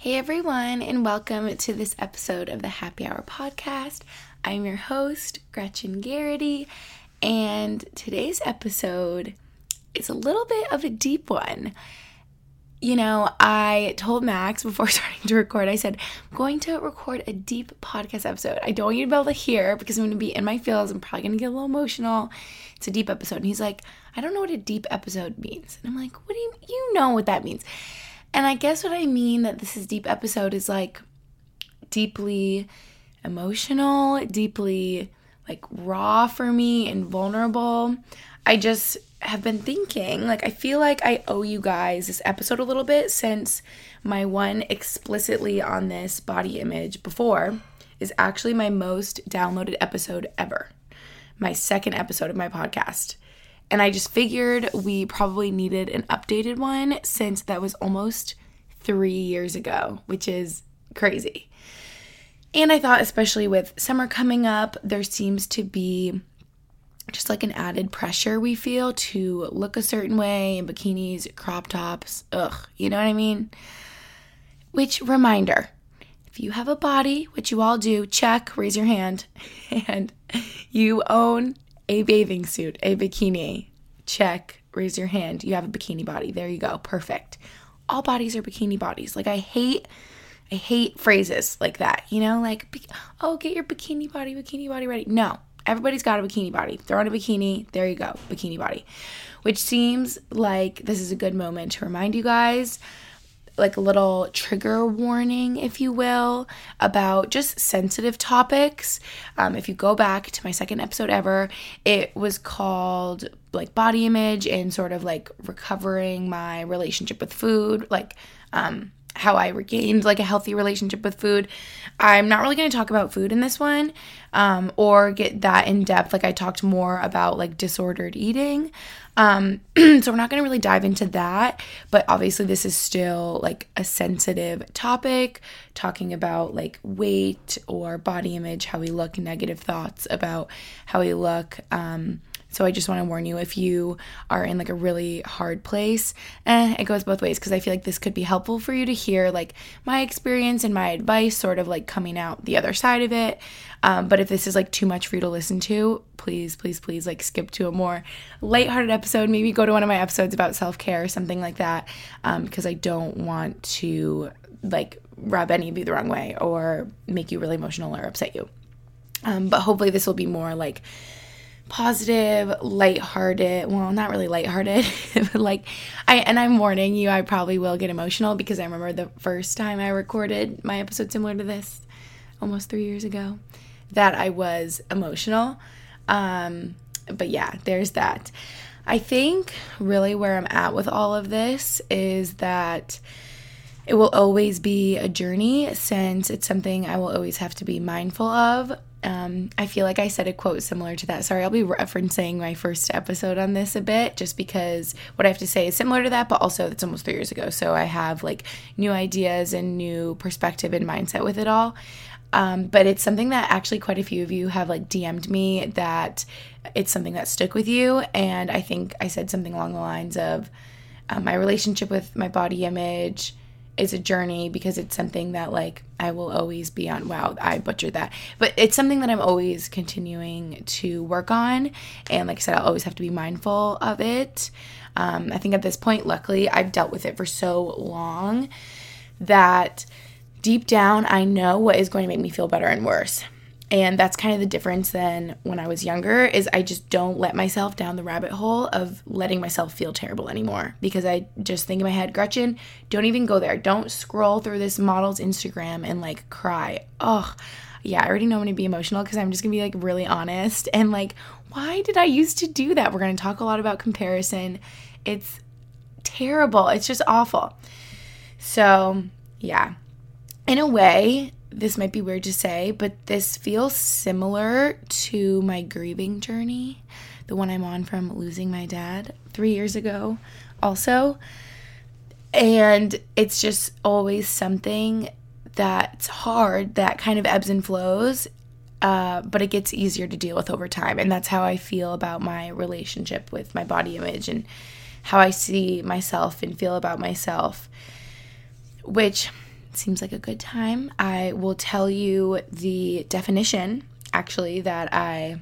Hey everyone, and welcome to this episode of the Happy Hour podcast. I'm your host, Gretchen Geraghty, and today's episode is a little bit of a deep one. You know, I told Max before starting to record, I said, I'm going to record a deep podcast episode. I don't want you to be able to hear because I'm going to be in my feels. I'm probably going to get a little emotional. It's a deep episode. And he's like, I don't know what a deep episode means. And I'm like, what do you, you know what that means? And I guess what I mean that this is deep episode is like deeply emotional, deeply like raw for me and vulnerable. I just have been thinking, like, I feel like I owe you guys this episode a little bit since my one explicitly on this body image before is actually my most downloaded episode ever. My second episode of my podcast. And I just figured we probably needed an updated one since that was almost three years ago, which is crazy. And I thought, especially with summer coming up, there seems to be just like an added pressure we feel to look a certain way in bikinis, crop tops. Ugh, you know what I mean? Which reminder if you have a body, which you all do, check, raise your hand, and you own a bathing suit, a bikini, check, raise your hand. You have a bikini body. There you go. Perfect. All bodies are bikini bodies. Like, I hate. I hate phrases like that, you know, like, oh, get your bikini body, bikini body ready. No, everybody's got a bikini body. Throw on a bikini. There you go, bikini body. Which seems like this is a good moment to remind you guys like a little trigger warning, if you will, about just sensitive topics. Um, if you go back to my second episode ever, it was called like body image and sort of like recovering my relationship with food, like um, how I regained like a healthy relationship with food. I'm not really going to talk about food in this one um, or get that in depth. Like I talked more about like disordered eating. Um, so we're not going to really dive into that, but obviously this is still like a sensitive topic, talking about like weight or body image, how we look, negative thoughts about how we look. Um, so I just want to warn you if you are in like a really hard place, eh, it goes both ways because I feel like this could be helpful for you to hear like my experience and my advice, sort of like coming out the other side of it. Um, but if this is like too much for you to listen to, please, please, please like skip to a more lighthearted episode. Maybe go to one of my episodes about self care or something like that um, because I don't want to like rub any of you the wrong way or make you really emotional or upset you. Um, but hopefully, this will be more like positive, lighthearted. Well, not really lighthearted, but like I and I'm warning you, I probably will get emotional because I remember the first time I recorded my episode similar to this almost 3 years ago that I was emotional. Um but yeah, there's that. I think really where I'm at with all of this is that it will always be a journey since it's something I will always have to be mindful of. Um, I feel like I said a quote similar to that. Sorry, I'll be referencing my first episode on this a bit just because what I have to say is similar to that, but also it's almost three years ago. So I have like new ideas and new perspective and mindset with it all. Um, but it's something that actually quite a few of you have like DM'd me that it's something that stuck with you. And I think I said something along the lines of um, my relationship with my body image is a journey because it's something that like I will always be on. Wow, I butchered that. But it's something that I'm always continuing to work on. And like I said, I'll always have to be mindful of it. Um, I think at this point, luckily, I've dealt with it for so long that deep down, I know what is going to make me feel better and worse. And that's kind of the difference than when I was younger is I just don't let myself down the rabbit hole of letting myself feel terrible anymore because I just think in my head, Gretchen, don't even go there. Don't scroll through this model's Instagram and like cry. Oh, yeah, I already know I'm to be emotional because I'm just to be like really honest and like why did I used to do that? We're to talk a lot about comparison. It's terrible. It's just awful. So, yeah. In a way, this might be weird to say, but this feels similar to my grieving journey, the one I'm on from losing my dad three years ago, also. And it's just always something that's hard, that kind of ebbs and flows, uh, but it gets easier to deal with over time. And that's how I feel about my relationship with my body image and how I see myself and feel about myself, which seems like a good time. I will tell you the definition actually that I,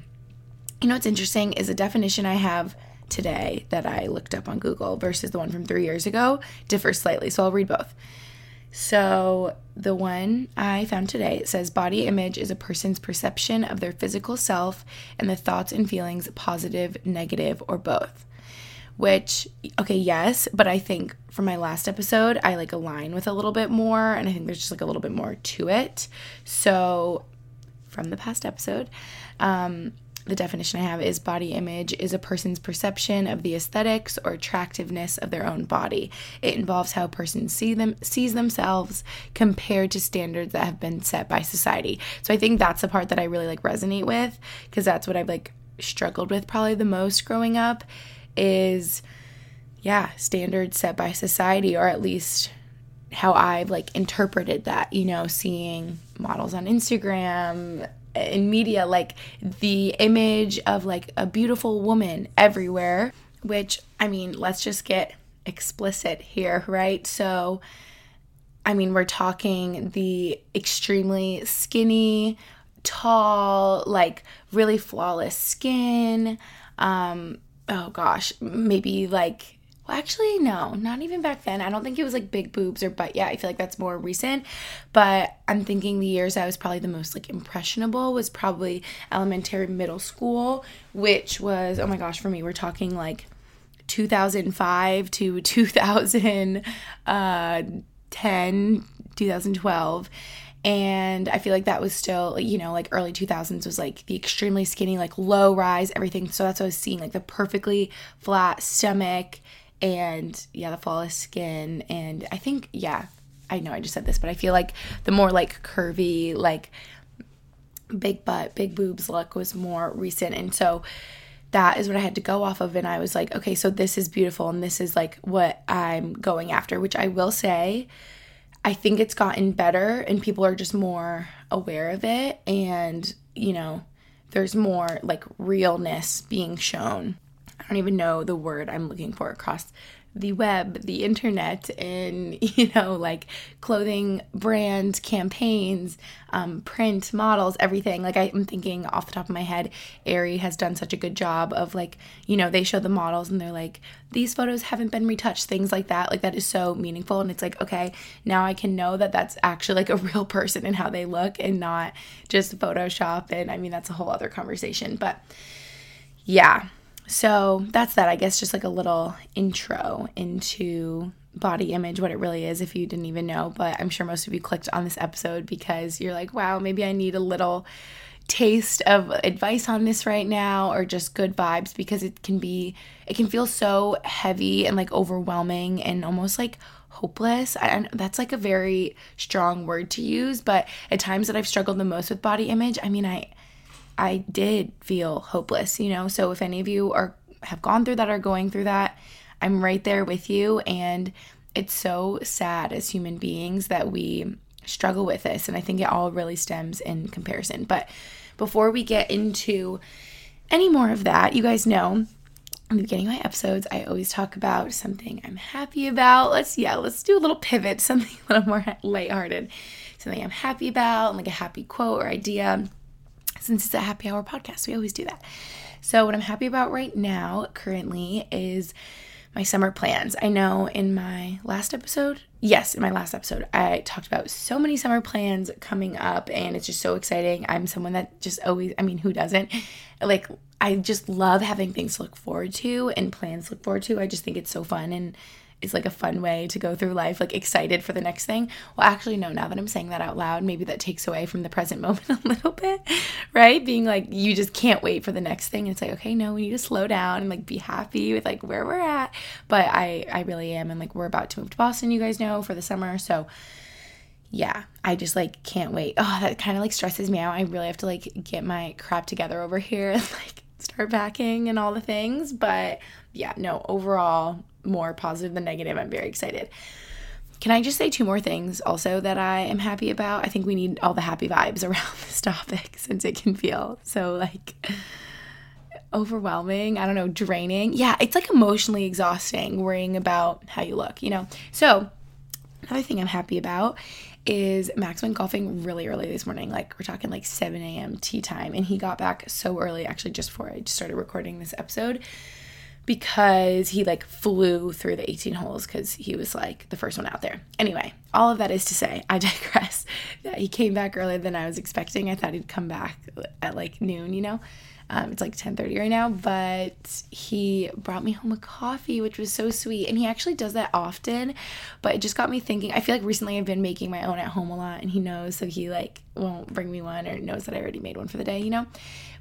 you know, what's interesting is a definition I have today that I looked up on Google versus the one from three years ago differs slightly. So I'll read both. So, the one I found today says body image is a person's perception of their physical self and the thoughts and feelings, positive, negative, or both. Which, okay, yes, but I think from my last episode, I like align with a little bit more, and I think there's just like a little bit more to it. So, from the past episode, um, the definition I have is body image is a person's perception of the aesthetics or attractiveness of their own body. It involves how a person see them sees themselves compared to standards that have been set by society. So I think that's the part that I really like resonate with because that's what I've like struggled with probably the most growing up is yeah, standards set by society or at least how I've like interpreted that, you know, seeing models on Instagram, in media like the image of like a beautiful woman everywhere which i mean let's just get explicit here right? So i mean we're talking the extremely skinny tall like really flawless skin um oh gosh maybe like well, actually, no, not even back then. I don't think it was like big boobs or butt. Yeah, I feel like that's more recent. But I'm thinking the years I was probably the most like impressionable was probably elementary, middle school, which was oh my gosh, for me, we're talking like 2005 to 2010, uh, 2012 and I feel like that was still, you know, like early 2000s was like the extremely skinny, like low rise, everything. So that's what I was seeing, like the perfectly flat stomach and yeah, the flawless skin. And I think, yeah, I know I just said this, but I feel like the more like curvy, like big butt, big boobs look was more recent. And so that is what I had to go off of. And I was like, okay, so this is beautiful and this is like what I'm going after, which I will say, I think it's gotten better and people are just more aware of it. And, you know, there's more like realness being shown I don't even know the word I'm looking for across the web, the internet, and you know, like clothing brand campaigns, um, print models, everything. Like I'm thinking off the top of my head, Aerie has done such a good job of like, you know, they show the models and they're like, these photos haven't been retouched, things like that. Like that is so meaningful, and it's like, okay, now I can know that that's actually like a real person and how they look, and not just Photoshop. And I mean, that's a whole other conversation, but yeah so that's that, I guess, just like a little intro into body image, what it really is, if you didn't even know. But I'm sure most of you clicked on this episode because you're like, wow, maybe I need a little taste of advice on this right now or just good vibes because it can be, it can feel so heavy and like overwhelming and almost like hopeless. I, that's like a very strong word to use, but at times that I've struggled the most with body image, I mean, I, I did feel hopeless, you know. So if any of you are have gone through that or going through that, I'm right there with you and it's so sad as human beings that we struggle with this and I think it all really stems in comparison. But before we get into any more of that, you guys know in the beginning of my episodes, I always talk about something I'm happy about. Let's yeah, let's do a little pivot, something a little more lighthearted, something I'm happy about, like a happy quote or idea since it's a happy hour podcast, we always do that. So, what I'm happy about right now, currently, is my summer plans. I know in my last episode, yes, in my last episode, I talked about so many summer plans coming up and it's just so exciting. I'm someone that just always, I mean, who doesn't? Like, I just love having things to look forward to and plans to look forward to. I just think it's so fun and is like a fun way to go through life, like excited for the next thing. Well, actually, no, now that I'm saying that out loud, maybe that takes away from the present moment a little bit, right? Being like, you just can't wait for the next thing. And it's like, okay, no, we need to slow down and like be happy with like where we're at. But I, I really am. And like, we're about to move to Boston, you guys know, for the summer. So, yeah, I just like can't wait. Oh, that kind of like stresses me out. I really have to like get my crap together over here and like start packing and all the things. But yeah, no, overall, more positive than negative. I'm very excited. Can I just say two more things also that I am happy about? I think we need all the happy vibes around this topic since it can feel so like overwhelming. I don't know, draining. Yeah, it's like emotionally exhausting worrying about how you look, you know? So, another thing I'm happy about is Max went golfing really early this morning. Like, we're talking like 7 a.m. tee time. And he got back so early, actually, just before I started recording this episode because he like flew through the 18 holes because he was like the first one out there. Anyway, all of that is to say, I digress. That he came back earlier than I was expecting. I thought he'd come back at like noon, you know. Um, it's like 10:30 right now, but he brought me home a coffee, which was so sweet. And he actually does that often, but it just got me thinking. I feel like recently I've been making my own at home a lot, and he knows, so he like won't bring me one or knows that I already made one for the day, you know.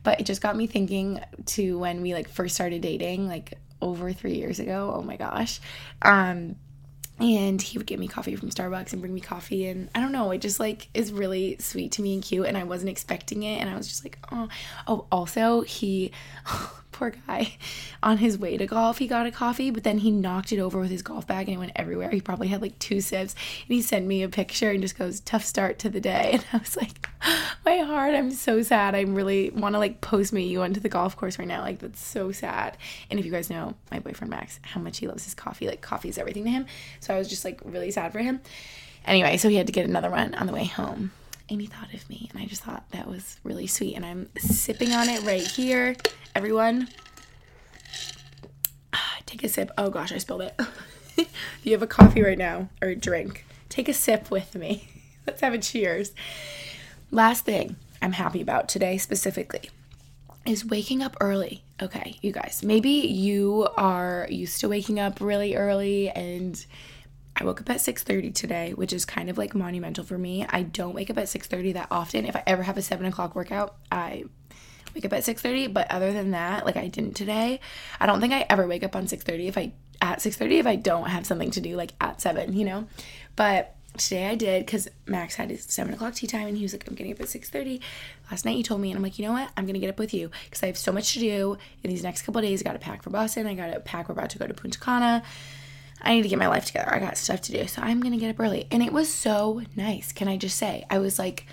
But it just got me thinking to when we like first started dating, like over three years ago. Oh my gosh. Um, and he would get me coffee from Starbucks and bring me coffee and I don't know it just like is really sweet to me and cute and I wasn't expecting it and I was just like oh oh also he poor guy on his way to golf he got a coffee but then he knocked it over with his golf bag and it went everywhere. He probably had like two sips and he sent me a picture and just goes tough start to the day. And I was like my heart I'm so sad. I really want to like post me you onto the golf course right now. Like that's so sad. And if you guys know my boyfriend Max how much he loves his coffee like coffee is everything to him. So I was just like really sad for him. Anyway so he had to get another one on the way home he thought of me and i just thought that was really sweet and i'm sipping on it right here. Everyone take a sip. Oh gosh i spilled it. If you have a coffee right now or a drink. Take a sip with me. Let's have a cheers. Last thing i'm happy about today specifically is waking up early. Okay you guys maybe you are used to waking up really early and I woke up at 6:30 today, which is kind of like monumental for me. I don't wake up at 6:30 that often. If I ever have a seven o'clock workout, I wake up at 6:30. But other than that, like I didn't today. I don't think I ever wake up on 6:30 if I at 6:30 if I don't have something to do like at seven, you know. But today I did because Max had his seven o'clock tee time and he was like, I'm getting up at 6:30. Last night he told me and I'm like, you know what? I'm gonna get up with you because I have so much to do in these next couple days. I gotta pack for Boston. I gotta pack. We're about to go to Punta Cana. I need to get my life together. I got stuff to do. So I'm going to get up early. And it was so nice. Can I just say? I was like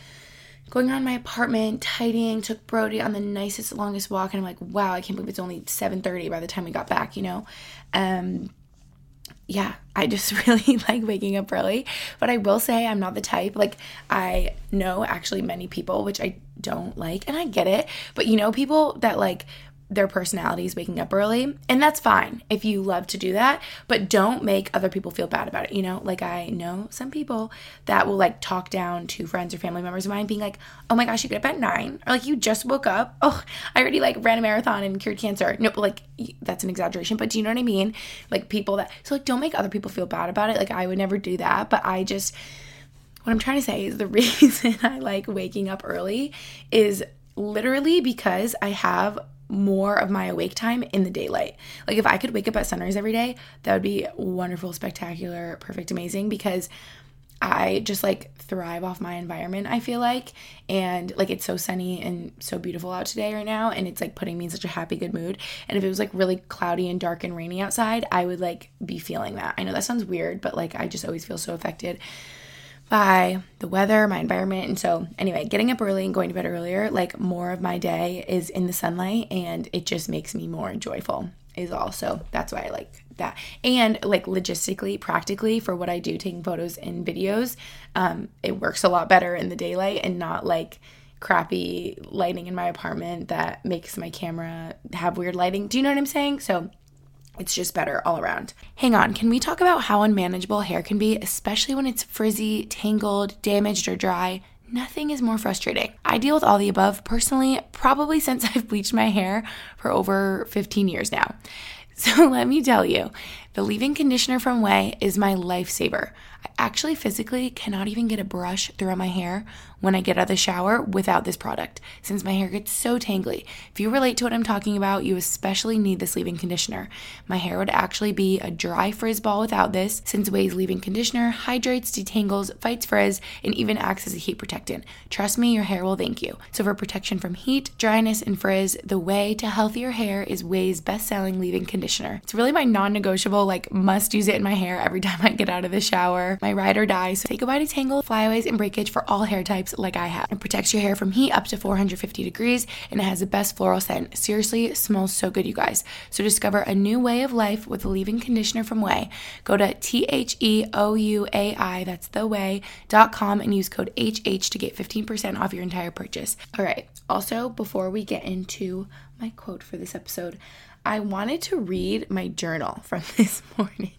going around my apartment, tidying, took Brody on the nicest, longest walk. And I'm like, wow, I can't believe it's only 7.30 by the time we got back, you know? Um, yeah, I just really like waking up early. But I will say I'm not the type. Like, I know actually many people, which I don't like, and I get it. But you know, people that like their personalities waking up early. And that's fine if you love to do that, but don't make other people feel bad about it. You know, like I know some people that will like talk down to friends or family members of mine being like, oh my gosh, you get up at nine. Or like, you just woke up. Oh, I already like ran a marathon and cured cancer. No, like that's an exaggeration, but do you know what I mean? Like people that, so like don't make other people feel bad about it. Like I would never do that, but I just, what I'm trying to say is the reason I like waking up early is literally because I have more of my awake time in the daylight. Like if I could wake up at sunrise every day, that would be wonderful, spectacular, perfect, amazing because I just like thrive off my environment, I feel like. And like it's so sunny and so beautiful out today right now. And it's like putting me in such a happy, good mood. And if it was like really cloudy and dark and rainy outside, I would like be feeling that. I know that sounds weird, but like I just always feel so affected by the weather, my environment. And so, anyway, getting up early and going to bed earlier, like more of my day is in the sunlight and it just makes me more joyful, is also that's why I like that. And like logistically, practically for what I do, taking photos and videos, um, it works a lot better in the daylight and not like crappy lighting in my apartment that makes my camera have weird lighting. Do you know what I'm saying? So, it's just better all around. Hang on, can we talk about how unmanageable hair can be, especially when it's frizzy, tangled, damaged, or dry? Nothing is more frustrating. I deal with all the above personally, probably since I've bleached my hair for over 15 years now. So let me tell you, the leave in conditioner from Ouai is my lifesaver. I actually physically cannot even get a brush through my hair when I get out of the shower without this product, since my hair gets so tangly. If you relate to what I'm talking about, you especially need this leave in conditioner. My hair would actually be a dry frizz ball without this, since Ouai's leave in conditioner hydrates, detangles, fights frizz, and even acts as a heat protectant. Trust me, your hair will thank you. So, for protection from heat, dryness, and frizz, the way to healthier hair is Ouai's best selling leave in conditioner. It's really my non like, must use it in my hair every time I get out of the shower. My ride or die. So, say goodbye to tangle, flyaways, and breakage for all hair types like I have. It protects your hair from heat up to 450 degrees and it has the best floral scent. Seriously, smells so good, you guys. So discover a new way of life with a leave-in conditioner from Ouai. Go to T H E O U A I, that's the way.com, and use code HH to get 15% off your entire purchase. All right, also, before we get into my quote for this episode, I wanted to read my journal from this morning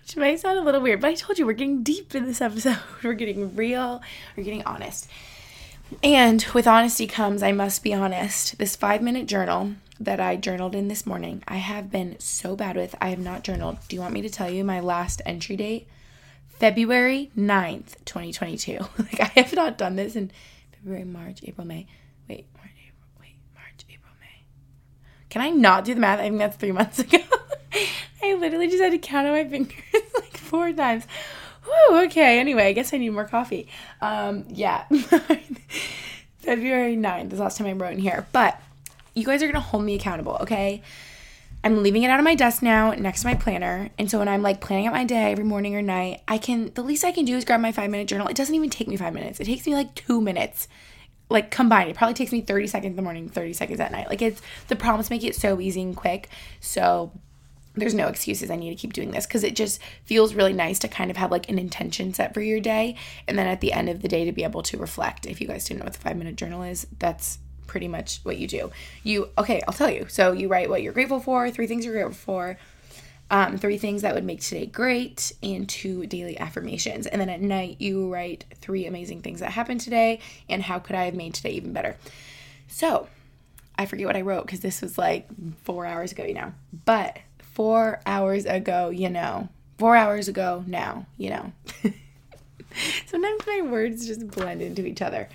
which might sound a little weird, but I told you we're getting deep in this episode. We're getting real, we're getting honest. And with honesty comes, I must be honest. This five minute journal that I journaled in this morning, I have been so bad with. I have not journaled. Do you want me to tell you my last entry date? February 9th, 2022. like, I have not done this in February, March, April, May. Wait. Can I not do the math? I think that's three months ago. I literally just had to count on my fingers like four times. Whew, okay, anyway, I guess I need more coffee. Um, yeah. February 9th is the last time I wrote in here. But you guys are going to hold me accountable, okay? I'm leaving it out of my desk now next to my planner. And so when I'm like planning out my day every morning or night, I can, the least I can do is grab my five minute journal. It doesn't even take me five minutes, it takes me like two minutes. Like combined, it probably takes me 30 seconds in the morning, 30 seconds at night. Like it's the promise make it so easy and quick. So there's no excuses. I need to keep doing this because it just feels really nice to kind of have like an intention set for your day. And then at the end of the day, to be able to reflect. If you guys didn't know what the five minute journal is, that's pretty much what you do. You, okay, I'll tell you. So you write what you're grateful for, three things you're grateful for, um, three things that would make today great, and two daily affirmations. And then at night, you write three amazing things that happened today and how could I have made today even better. So I forget what I wrote because this was like four hours ago, you know. But four hours ago, you know. Four hours ago, now, you know. Sometimes my words just blend into each other.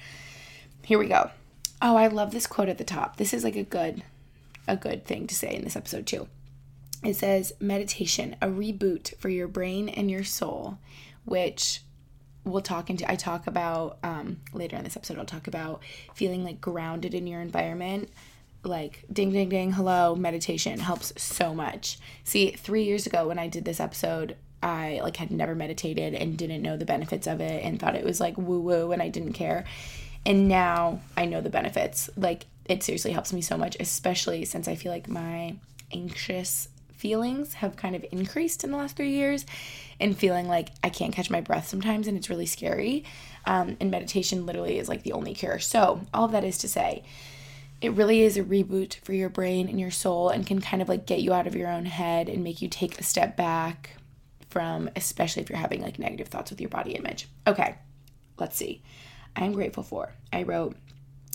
Here we go. Oh, I love this quote at the top. This is like a good a good thing to say in this episode too. It says meditation, a reboot for your brain and your soul, which we'll talk into I talk about um, later in this episode. I'll talk about feeling like grounded in your environment. Like ding ding ding hello meditation helps so much. See three years ago when i did this episode i like had never meditated and didn't know the benefits of it and thought it was like woo woo and i didn't care. And now i know the benefits. Like it seriously helps me so much especially since i feel like my anxious feelings have kind of increased in the last three years and feeling like i can't catch my breath sometimes and it's really scary um, and meditation literally is like the only cure so all of that is to say it really is a reboot for your brain and your soul and can kind of like get you out of your own head and make you take a step back from especially if you're having like negative thoughts with your body image. Okay. Let's see. I'm grateful for. I wrote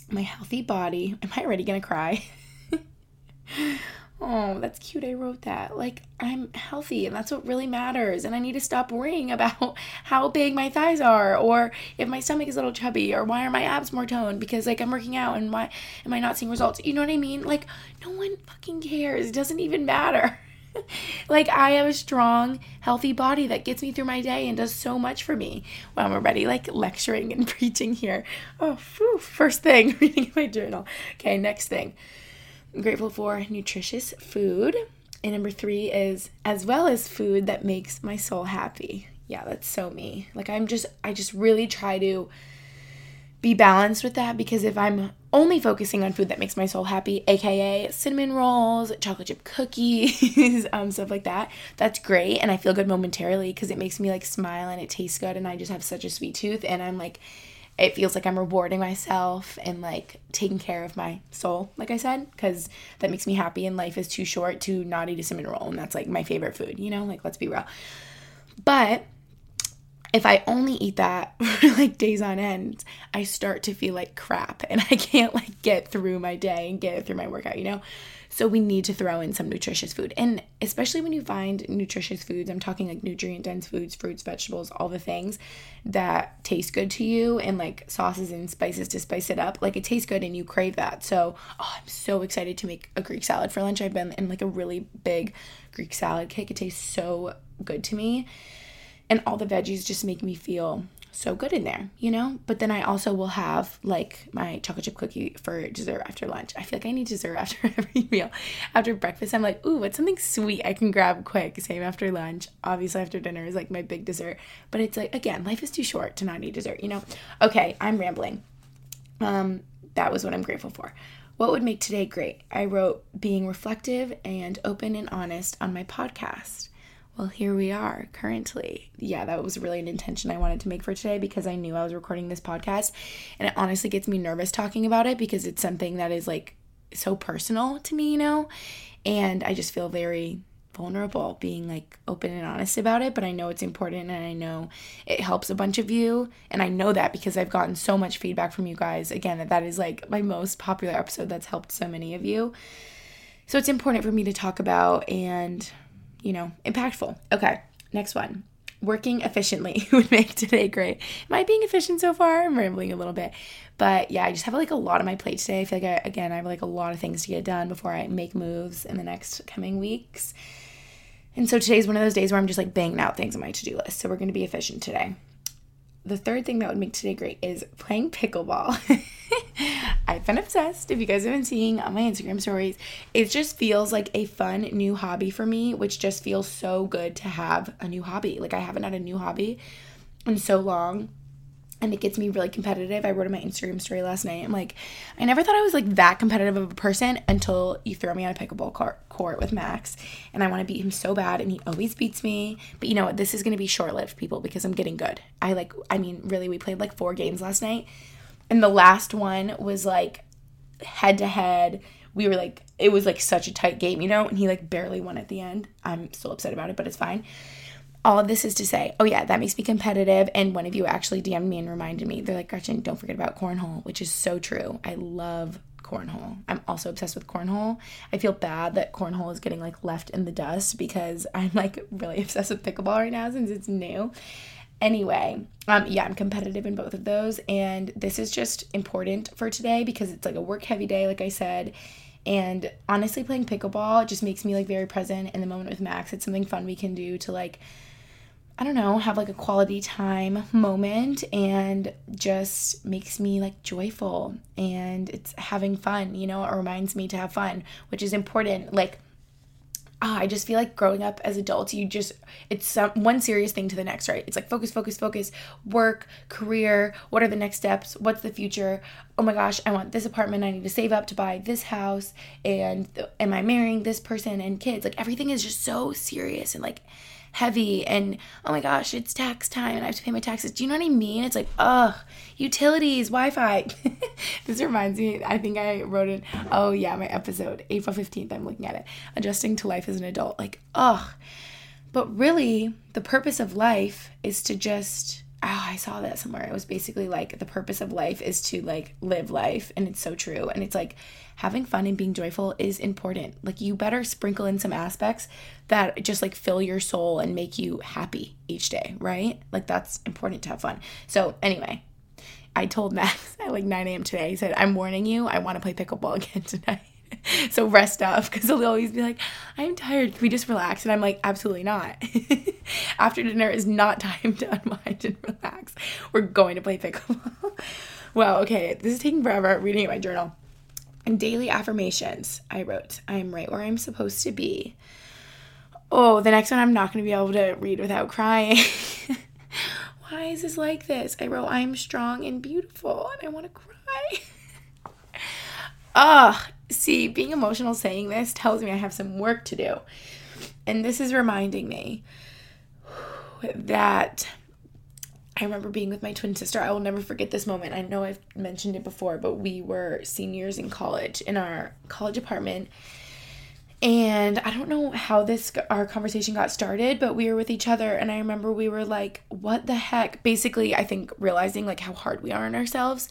my healthy body. Am I already to cry? oh, that's cute. I wrote that. Like, I'm healthy, and that's what really matters. And I need to stop worrying about how big my thighs are, or if my stomach is a little chubby, or why are my abs more toned because, like, I'm working out and why am I not seeing results? You know what I mean? Like, no one fucking cares. It doesn't even matter. like I have a strong, healthy body that gets me through my day and does so much for me. Well, I'm already like lecturing and preaching here. Oh, whew, first thing, reading my journal. Okay, next thing. I'm grateful for nutritious food. And number three is as well as food that makes my soul happy. Yeah, that's so me. Like I'm just I just really try to be balanced with that because if I'm only focusing on food that makes my soul happy, aka cinnamon rolls, chocolate chip cookies, um, stuff like that, that's great. And I feel good momentarily because it makes me like smile and it tastes good. And I just have such a sweet tooth. And I'm like it feels like I'm rewarding myself and like taking care of my soul, like I said, because that makes me happy and life is too short to not eat a cinnamon roll. And that's like my favorite food, you know, like let's be real. But if I only eat that for like days on end, I start to feel like crap and I can't like get through my day and get through my workout, you know? So we need to throw in some nutritious food. And especially when you find nutritious foods, I'm talking like nutrient dense foods, fruits, vegetables, all the things that taste good to you and like sauces and spices to spice it up. Like it tastes good and you crave that. So, oh, I'm so excited to make a Greek salad for lunch. I've been in like a really big Greek salad cake. It tastes so good to me. And all the veggies just make me feel so good in there, you know? But then I also will have like my chocolate chip cookie for dessert after lunch. I feel like I need dessert after every meal. After breakfast, I'm like, ooh, what's something sweet I can grab quick? Same after lunch. Obviously, after dinner is like my big dessert. But it's like, again, life is too short to not eat dessert, you know? Okay, I'm rambling. Um, that was what I'm grateful for. What would make today great? I wrote being reflective and open and honest on my podcast well, here we are currently. Yeah, that was really an intention I wanted to make for today because I knew I was recording this podcast. And it honestly gets me nervous talking about it because it's something that is like so personal to me, you know? And I just feel very vulnerable being like open and honest about it. But I know it's important and I know it helps a bunch of you. And I know that because I've gotten so much feedback from you guys. Again, that that is like my most popular episode that's helped so many of you. So it's important for me to talk about and you know, impactful. Okay, next one. Working efficiently would make today great. Am I being efficient so far? I'm rambling a little bit. But yeah, I just have like a lot on my plate today. I feel like I, again, I have like a lot of things to get done before I make moves in the next coming weeks. And so today's one of those days where I'm just like banging out things on my to do list. So we're going to be efficient today the third thing that would make today great is playing pickleball. I've been obsessed. If you guys have been seeing on my Instagram stories, it just feels like a fun new hobby for me, which just feels so good to have a new hobby. Like I haven't had a new hobby in so long and it gets me really competitive. I wrote in my Instagram story last night. I'm like, I never thought I was like that competitive of a person until you throw me on a pickleball court with Max, and I want to beat him so bad, and he always beats me. But you know what? This is gonna be short lived, people, because I'm getting good. I like, I mean, really, we played like four games last night, and the last one was like head to head. We were like, it was like such a tight game, you know, and he like barely won at the end. I'm still upset about it, but it's fine all of this is to say, oh yeah, that makes me competitive. And one of you actually DM'd me and reminded me. They're like, Gretchen, don't forget about cornhole, which is so true. I love cornhole. I'm also obsessed with cornhole. I feel bad that cornhole is getting like left in the dust because I'm like really obsessed with pickleball right now since it's new. Anyway, um, yeah, I'm competitive in both of those, and this is just important for today because it's like a work heavy day, like I said. And honestly, playing pickleball just makes me like very present in the moment with Max. It's something fun we can do to like I don't know, have like a quality time moment and just makes me like joyful and it's having fun, you know, it reminds me to have fun, which is important. Like, oh, I just feel like growing up as adults, you just, it's some, one serious thing to the next, right? It's like focus, focus, focus, work, career, what are the next steps? What's the future? Oh my gosh, I want this apartment. I need to save up to buy this house. And am I marrying this person and kids? Like, everything is just so serious and like, heavy and oh my gosh, it's tax time and I have to pay my taxes. Do you know what I mean? It's like, ugh, utilities, Wi Fi. this reminds me, I think I wrote it. Oh, yeah, my episode, April 15th. I'm looking at it. Adjusting to life as an adult. Like, ugh. But really, the purpose of life is to just oh, I saw that somewhere. It was basically like the purpose of life is to like live life. And it's so true. And it's like having fun and being joyful is important. Like you better sprinkle in some aspects that just like fill your soul and make you happy each day, right? Like that's important to have fun. So, anyway, I told Max at like 9 a.m. today, he said, I'm warning you, I want to play pickleball again tonight. so rest up because he'll always be like, I'm tired. Can we just relax? And I'm like, absolutely not. After dinner is not time to unwind and relax. We're going to play pickleball. wow, okay. This is taking forever reading my journal. And daily affirmations, I wrote, I am right where I'm supposed to be. Oh, the next one I'm not going to be able to read without crying. Why is this like this? I wrote, I'm strong and beautiful, and I want to cry. Ugh, see, being emotional saying this tells me I have some work to do. And this is reminding me that I remember being with my twin sister. I will never forget this moment. I know I've mentioned it before, but we were seniors in college in our college apartment. And I don't know how this our conversation got started, but we were with each other and I remember we were like, "What the heck?" Basically, I think realizing like how hard we are on ourselves.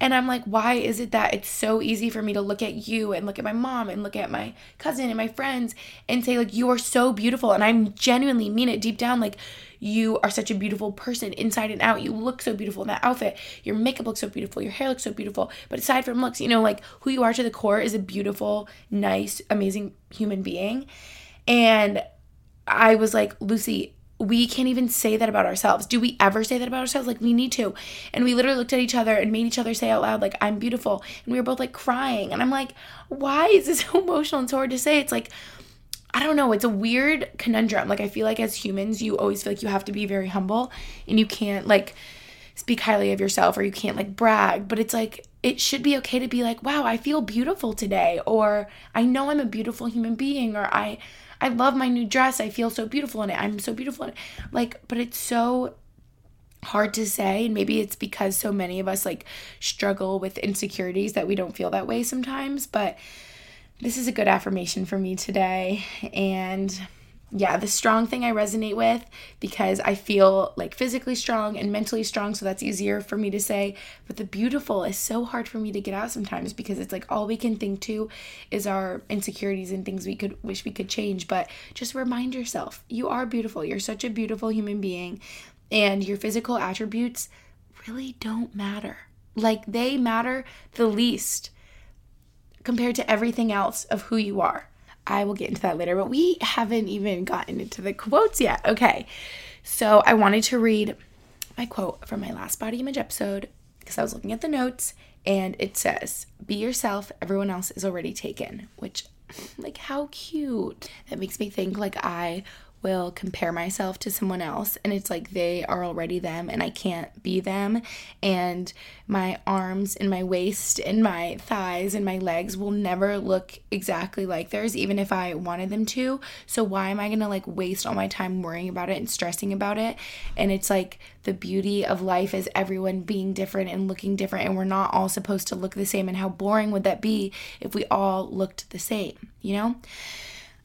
And I'm like, why is it that it's so easy for me to look at you and look at my mom and look at my cousin and my friends and say, like, you are so beautiful. And I'm genuinely mean it deep down. Like, you are such a beautiful person inside and out. You look so beautiful in that outfit. Your makeup looks so beautiful. Your hair looks so beautiful. But aside from looks, you know, like who you are to the core is a beautiful, nice, amazing human being. And I was like, Lucy, we can't even say that about ourselves. Do we ever say that about ourselves? Like, we need to. And we literally looked at each other and made each other say out loud, like, I'm beautiful. And we were both like crying. And I'm like, why is this so emotional and so hard to say? It's like, I don't know. It's a weird conundrum. Like, I feel like as humans, you always feel like you have to be very humble and you can't, like, speak highly of yourself or you can't, like, brag. But it's like, it should be okay to be like, wow, I feel beautiful today. Or I know I'm a beautiful human being. Or I, I love my new dress. I feel so beautiful in it. I'm so beautiful in it. Like, but it's so hard to say and maybe it's because so many of us like struggle with insecurities that we don't feel that way sometimes but this is a good affirmation for me today. And yeah, the strong thing I resonate with because I feel like physically strong and mentally strong, so that's easier for me to say. But the beautiful is so hard for me to get out sometimes because it's like all we can think to is our insecurities and things we could wish we could change. But just remind yourself you are beautiful. You're such a beautiful human being, and your physical attributes really don't matter. Like they matter the least compared to everything else of who you are. I will get into that later, but we haven't even gotten into the quotes yet. Okay. So I wanted to read my quote from my last body image episode because I was looking at the notes and it says, Be yourself, everyone else is already taken, which, like, how cute. That makes me think like I will compare myself to someone else and it's like they are already them and I can't be them. And my arms and my waist and my thighs and my legs will never look exactly like theirs even if I wanted them to. So why am I going to like waste all my time worrying about it and stressing about it? And it's like the beauty of life is everyone being different and looking different and we're not all supposed to look the same. And how boring would that be if we all looked the same you know?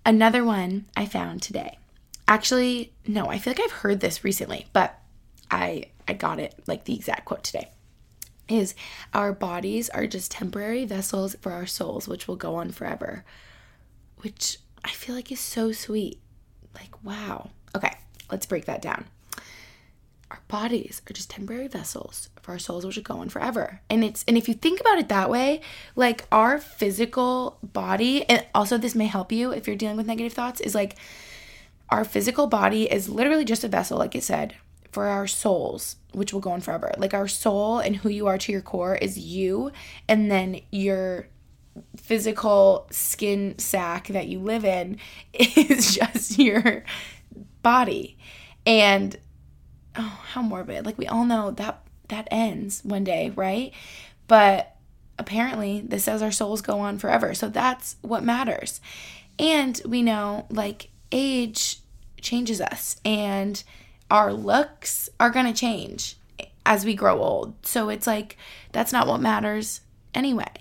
Another one I found today Actually, no, I feel like I've heard this recently, but I I got it like the exact quote today. Is our bodies are just temporary vessels for our souls which will go on forever. Which I feel like is so sweet. Like wow. Okay, let's break that down. Our bodies are just temporary vessels for our souls which will go on forever. And it's and if you think about it that way, like our physical body and also this may help you if you're dealing with negative thoughts is like our physical body is literally just a vessel, like it said, for our souls, which will go on forever. Like our soul and who you are to your core is you, and then your physical skin sack that you live in is just your body. And oh, how morbid. Like we all know that that ends one day, right? But apparently this says our souls go on forever. So that's what matters. And we know like age changes us and our looks are going to change as we grow old. So it's like that's not what matters anyway.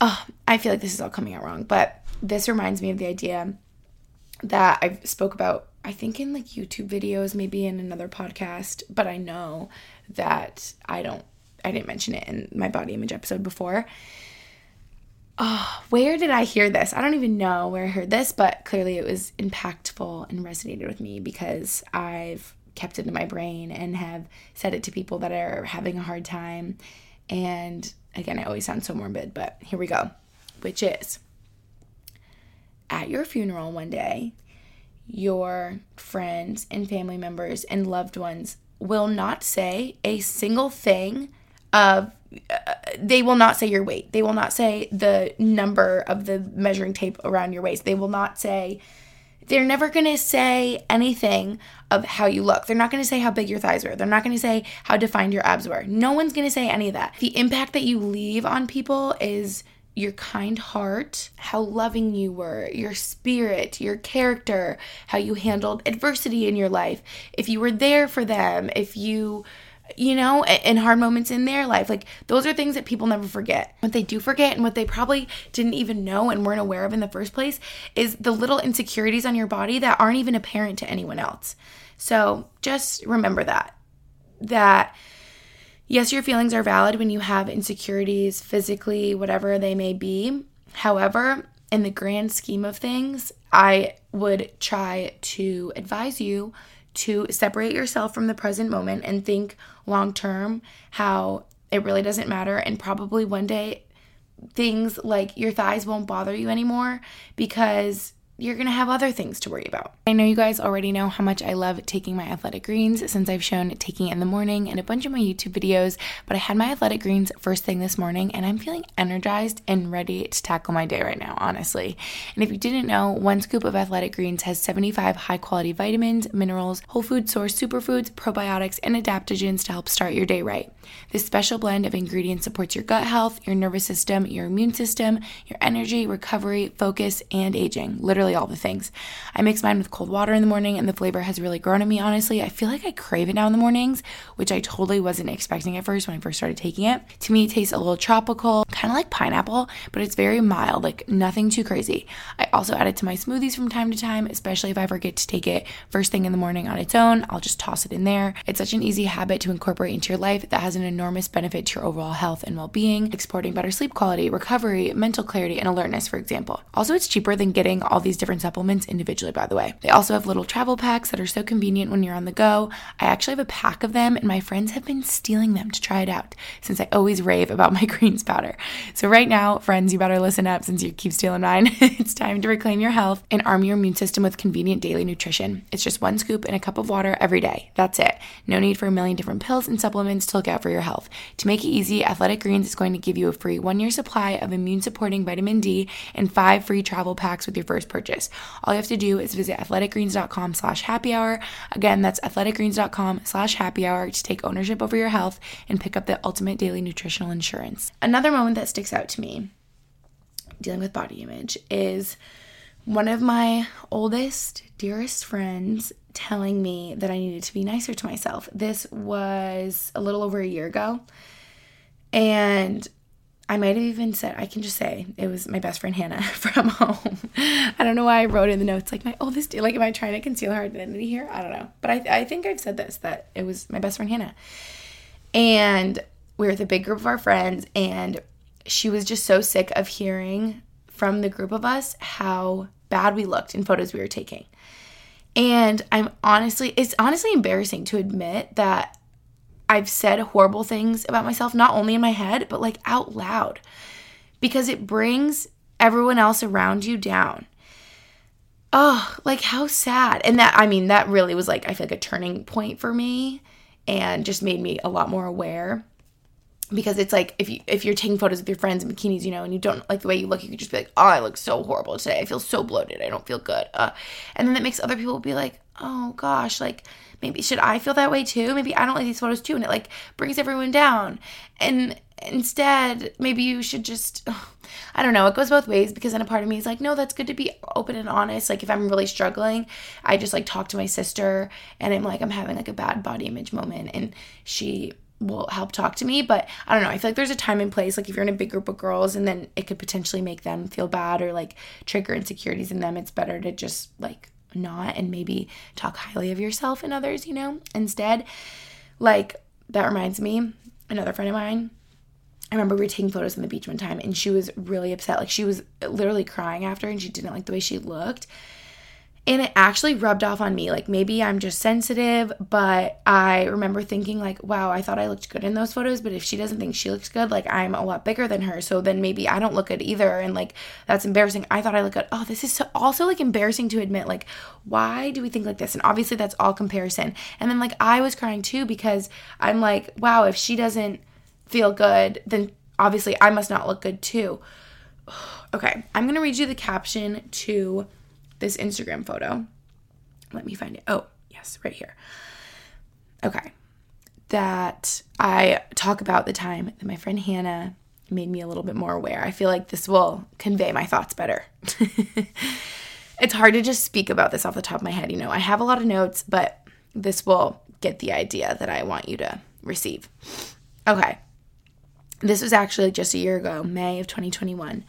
Oh, I feel like this is all coming out wrong, but this reminds me of the idea that I spoke about I think in like YouTube videos, maybe in another podcast, but I know that I don't I didn't mention it in my body image episode before oh, where did I hear this? I don't even know where I heard this, but clearly it was impactful and resonated with me because I've kept it in my brain and have said it to people that are having a hard time. And again, I always sound so morbid, but here we go, which is at your funeral one day, your friends and family members and loved ones will not say a single thing of they will not say your weight. They will not say the number of the measuring tape around your waist. They will not say they're never going to say anything of how you look. They're not going to say how big your thighs were. They're not going to say how defined your abs were. No one's going to say any of that. The impact that you leave on people is your kind heart, how loving you were, your spirit, your character, how you handled adversity in your life, if you were there for them, if you you know, in hard moments in their life. Like, those are things that people never forget. What they do forget and what they probably didn't even know and weren't aware of in the first place is the little insecurities on your body that aren't even apparent to anyone else. So, just remember that. That Yes, your feelings are valid when you have insecurities physically, whatever they may be. However, in the grand scheme of things, I would try to advise you to separate yourself from the present moment and think long term how it really doesn't matter. And probably one day, things like your thighs won't bother you anymore because you're going to have other things to worry about. I know you guys already know how much I love taking my athletic greens since I've shown taking it in the morning in a bunch of my YouTube videos, but I had my athletic greens first thing this morning and I'm feeling energized and ready to tackle my day right now, honestly. And if you didn't know, one scoop of athletic greens has 75 high quality vitamins, minerals, whole food source superfoods, probiotics, and adaptogens to help start your day right. This special blend of ingredients supports your gut health, your nervous system, your immune system, your energy, recovery, focus, and aging. Literally all the things. I mix mine with cold water in the morning, and the flavor has really grown on me, honestly. I feel like I crave it now in the mornings, which I totally wasn't expecting at first when I first started taking it. To me, it tastes a little tropical, kind of like pineapple, but it's very mild, like nothing too crazy. I also add it to my smoothies from time to time, especially if I forget to take it first thing in the morning on its own. I'll just toss it in there. It's such an easy habit to incorporate into your life that has an enormous benefit to your overall health and well being, exporting better sleep quality, recovery, mental clarity, and alertness, for example. Also, it's cheaper than getting all these different supplements individually, by the way. They also have little travel packs that are so convenient when you're on the go. I actually have a pack of them, and my friends have been stealing them to try it out since I always rave about my greens powder. So, right now, friends, you better listen up since you keep stealing mine. it's time to reclaim your health and arm your immune system with convenient daily nutrition. It's just one scoop in a cup of water every day. That's it. No need for a million different pills and supplements to look out for your health. To make it easy, Athletic Greens is going to give you a free one year supply of immune supporting vitamin D and five free travel packs with your first purchase. All you have to do is visit athleticgreens.com slash happy hour. Again, that's athleticgreens.com slash happy hour to take ownership over your health and pick up the ultimate daily nutritional insurance. Another moment that sticks out to me dealing with body image is one of my oldest, dearest friends telling me that I needed to be nicer to myself. This was a little over a year ago. And I might have even said, I can just say it was my best friend Hannah from home. I don't know why I wrote in the notes like my oldest, like, am I trying to conceal her identity here? I don't know. But I, I think I've said this that it was my best friend Hannah. And we were with a big group of our friends, and she was just so sick of hearing from the group of us how bad we looked in photos we were taking. And I'm honestly, it's honestly embarrassing to admit that I've said horrible things about myself, not only in my head, but like out loud, because it brings everyone else around you down. Oh, like how sad. And that, I mean, that really was like, I feel like a turning point for me and just made me a lot more aware because it's like if you if you're taking photos with your friends in bikinis, you know, and you don't like the way you look, you could just be like, "Oh, I look so horrible today. I feel so bloated. I don't feel good." Uh, and then that makes other people be like, "Oh gosh, like maybe should I feel that way too? Maybe I don't like these photos too." And it like brings everyone down. And instead, maybe you should just I don't know. It goes both ways because then a part of me is like, "No, that's good to be open and honest." Like if I'm really struggling, I just like talk to my sister and I'm like I'm having like a bad body image moment and she will help talk to me but i don't know i feel like there's a time and place like if you're in a big group of girls and then it could potentially make them feel bad or like trigger insecurities in them it's better to just like not and maybe talk highly of yourself and others you know instead like that reminds me another friend of mine I remember we were taking photos on the beach one time and she was really upset. Like she was literally crying after and she didn't like the way she looked. And it actually rubbed off on me. Like maybe I'm just sensitive, but I remember thinking, like, wow, I thought I looked good in those photos, but if she doesn't think she looks good, like I'm a lot bigger than her. So then maybe I don't look good either. And like that's embarrassing. I thought I looked good. Oh, this is so also like embarrassing to admit. Like, why do we think like this? And obviously that's all comparison. And then like I was crying too because I'm like, wow, if she doesn't feel good, then obviously I must not look good too. Okay, I'm gonna read you the caption to this Instagram photo. Let me find it. Oh, yes, right here. Okay. That I talk about the time that my friend Hannah made me a little bit more aware. I feel like this will convey my thoughts better. it's hard to just speak about this off the top of my head. You know, I have a lot of notes, but this will get the idea that I want you to receive. Okay. This was actually just a year ago, May of 2021.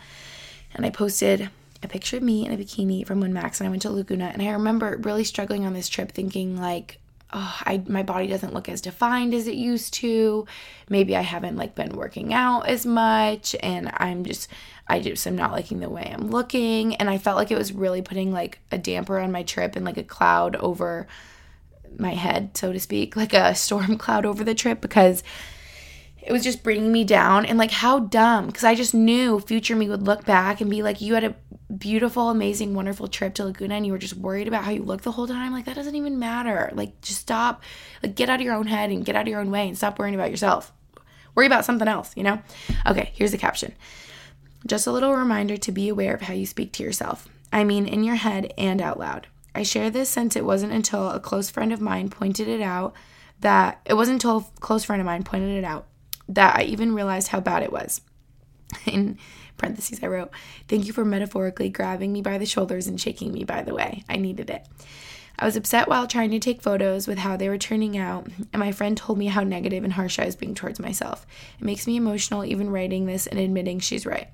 And I posted a picture of me in a bikini from when Max and I went to Laguna. And I remember really struggling on this trip, thinking, like, oh, I my body doesn't look as defined as it used to. Maybe I haven't like been working out as much and I'm just I just am not liking the way I'm looking and I felt like it was really putting like a damper on my trip and like a cloud over my head, so to speak, like a storm cloud over the trip because it was just bringing me down and like how dumb because I just knew future me would look back and be like you had a beautiful amazing wonderful trip to Laguna and you were just worried about how you look the whole time? Like that doesn't even matter. Like just stop like get out of your own head and get out of your own way and stop worrying about yourself. Worry about something else you know? Okay here's the caption. Just a little reminder to be aware of how you speak to yourself. I mean in your head and out loud. I share this since it wasn't until a close friend of mine pointed it out that it wasn't until a close friend of mine pointed it out that I even realized how bad it was. In parentheses, I wrote, Thank you for metaphorically grabbing me by the shoulders and shaking me, by the way. I needed it. I was upset while trying to take photos with how they were turning out, and my friend told me how negative and harsh I was being towards myself. It makes me emotional even writing this and admitting she's right.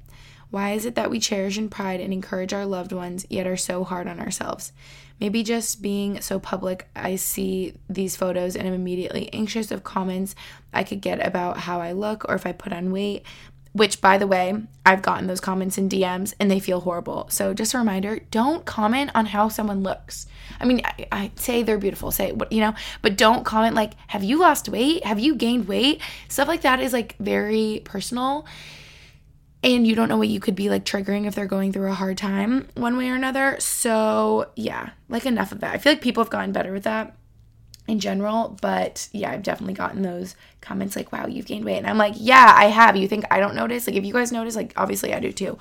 Why is it that we cherish and pride and encourage our loved ones, yet are so hard on ourselves? Maybe just being so public, I see these photos and I'm immediately anxious of comments I could get about how I look or if I put on weight. Which, by the way, I've gotten those comments in DMs and they feel horrible. So, just a reminder don't comment on how someone looks. I mean, I, I say they're beautiful, say, what you know, but don't comment like, have you lost weight? Have you gained weight? Stuff like that is like very personal and you don't know what you could be like triggering if they're going through a hard time one way or another. So, yeah, like enough of that. I feel like people have gotten better with that in general, but yeah, I've definitely gotten those comments like, wow, you've gained weight. And I'm like, yeah, I have. You think I don't notice? Like, if you guys notice, like, obviously I do too.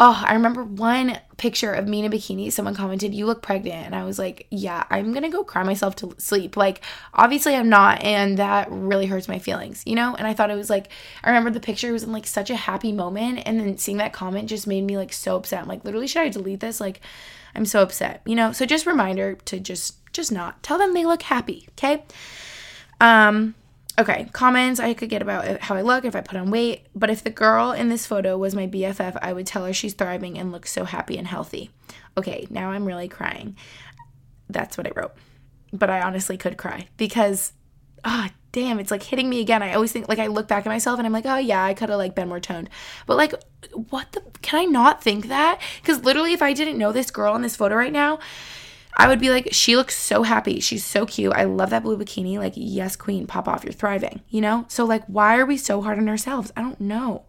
Oh, I remember one picture of me in a bikini. Someone commented, You look pregnant. And I was like, Yeah, I'm going to go cry myself to sleep. Like, obviously, I'm not. And that really hurts my feelings, you know? And I thought it was like, I remember the picture was in like such a happy moment. And then seeing that comment just made me like so upset. I'm like, literally, should I delete this? Like, I'm so upset, you know? So just reminder to just, just not tell them they look happy, okay? Um, Okay, comments I could get about how I look if I put on weight, but if the girl in this photo was my BFF, I would tell her she's thriving and looks so happy and healthy. Okay, now I'm really crying. That's what I wrote. But I honestly could cry because ah, oh, damn, it's like hitting me again. I always think like I look back at myself and I'm like, "Oh yeah, I could have like been more toned." But like what the can I not think that? Cuz literally if I didn't know this girl in this photo right now, I would be like, she looks so happy. She's so cute. I love that blue bikini. Like, yes, queen, pop off. You're thriving, you know? So, like, why are we so hard on ourselves? I don't know.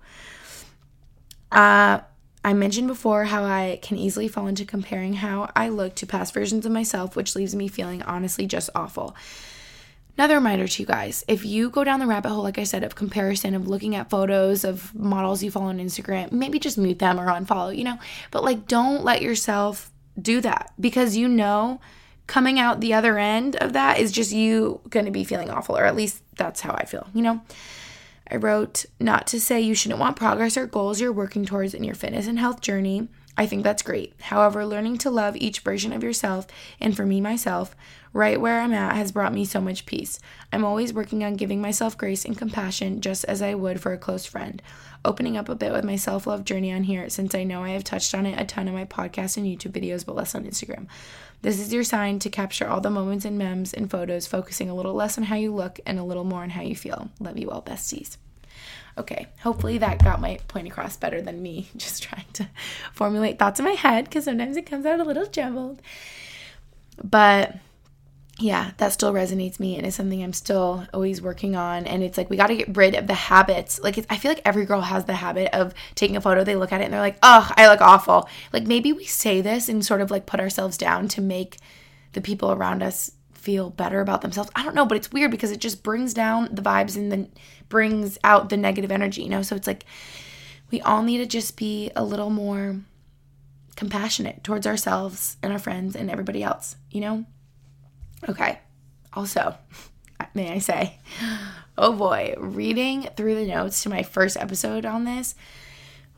Uh, I mentioned before how I can easily fall into comparing how I look to past versions of myself, which leaves me feeling honestly just awful. Another reminder to you guys if you go down the rabbit hole, like I said, of comparison, of looking at photos of models you follow on Instagram, maybe just mute them or unfollow, you know, but like don't let yourself do that because you know coming out the other end of that is just you going to be feeling awful, or at least that's how I feel, you know? I wrote, not to say you shouldn't want progress or goals you're working towards in your fitness and health journey. I think that's great. However, learning to love each version of yourself, and for me, myself, right where I'm at, has brought me so much peace. I'm always working on giving myself grace and compassion just as I would for a close friend opening up a bit with my self love journey on here since I know I have touched on it a ton in my podcast and YouTube videos, but less on Instagram. This is your sign to capture all the moments and memes and photos, focusing a little less on how you look and a little more on how you feel. Love you all, besties. Okay, hopefully that got my point across better than me just trying to formulate thoughts in my head because sometimes it comes out a little jumbled. But yeah, that still resonates me and is something I'm still always working on. And it's like we got to get rid of the habits. Like I feel like every girl has the habit of taking a photo, they look at it and they're like, "Oh, I look awful." Like maybe we say this and sort of like put ourselves down to make the people around us feel better about themselves. I don't know, but it's weird because it just brings down the vibes and then brings out the negative energy, you know? So it's like we all need to just be a little more compassionate towards ourselves and our friends and everybody else, you know? Okay. Also, may I say, oh boy, reading through the notes to my first episode on this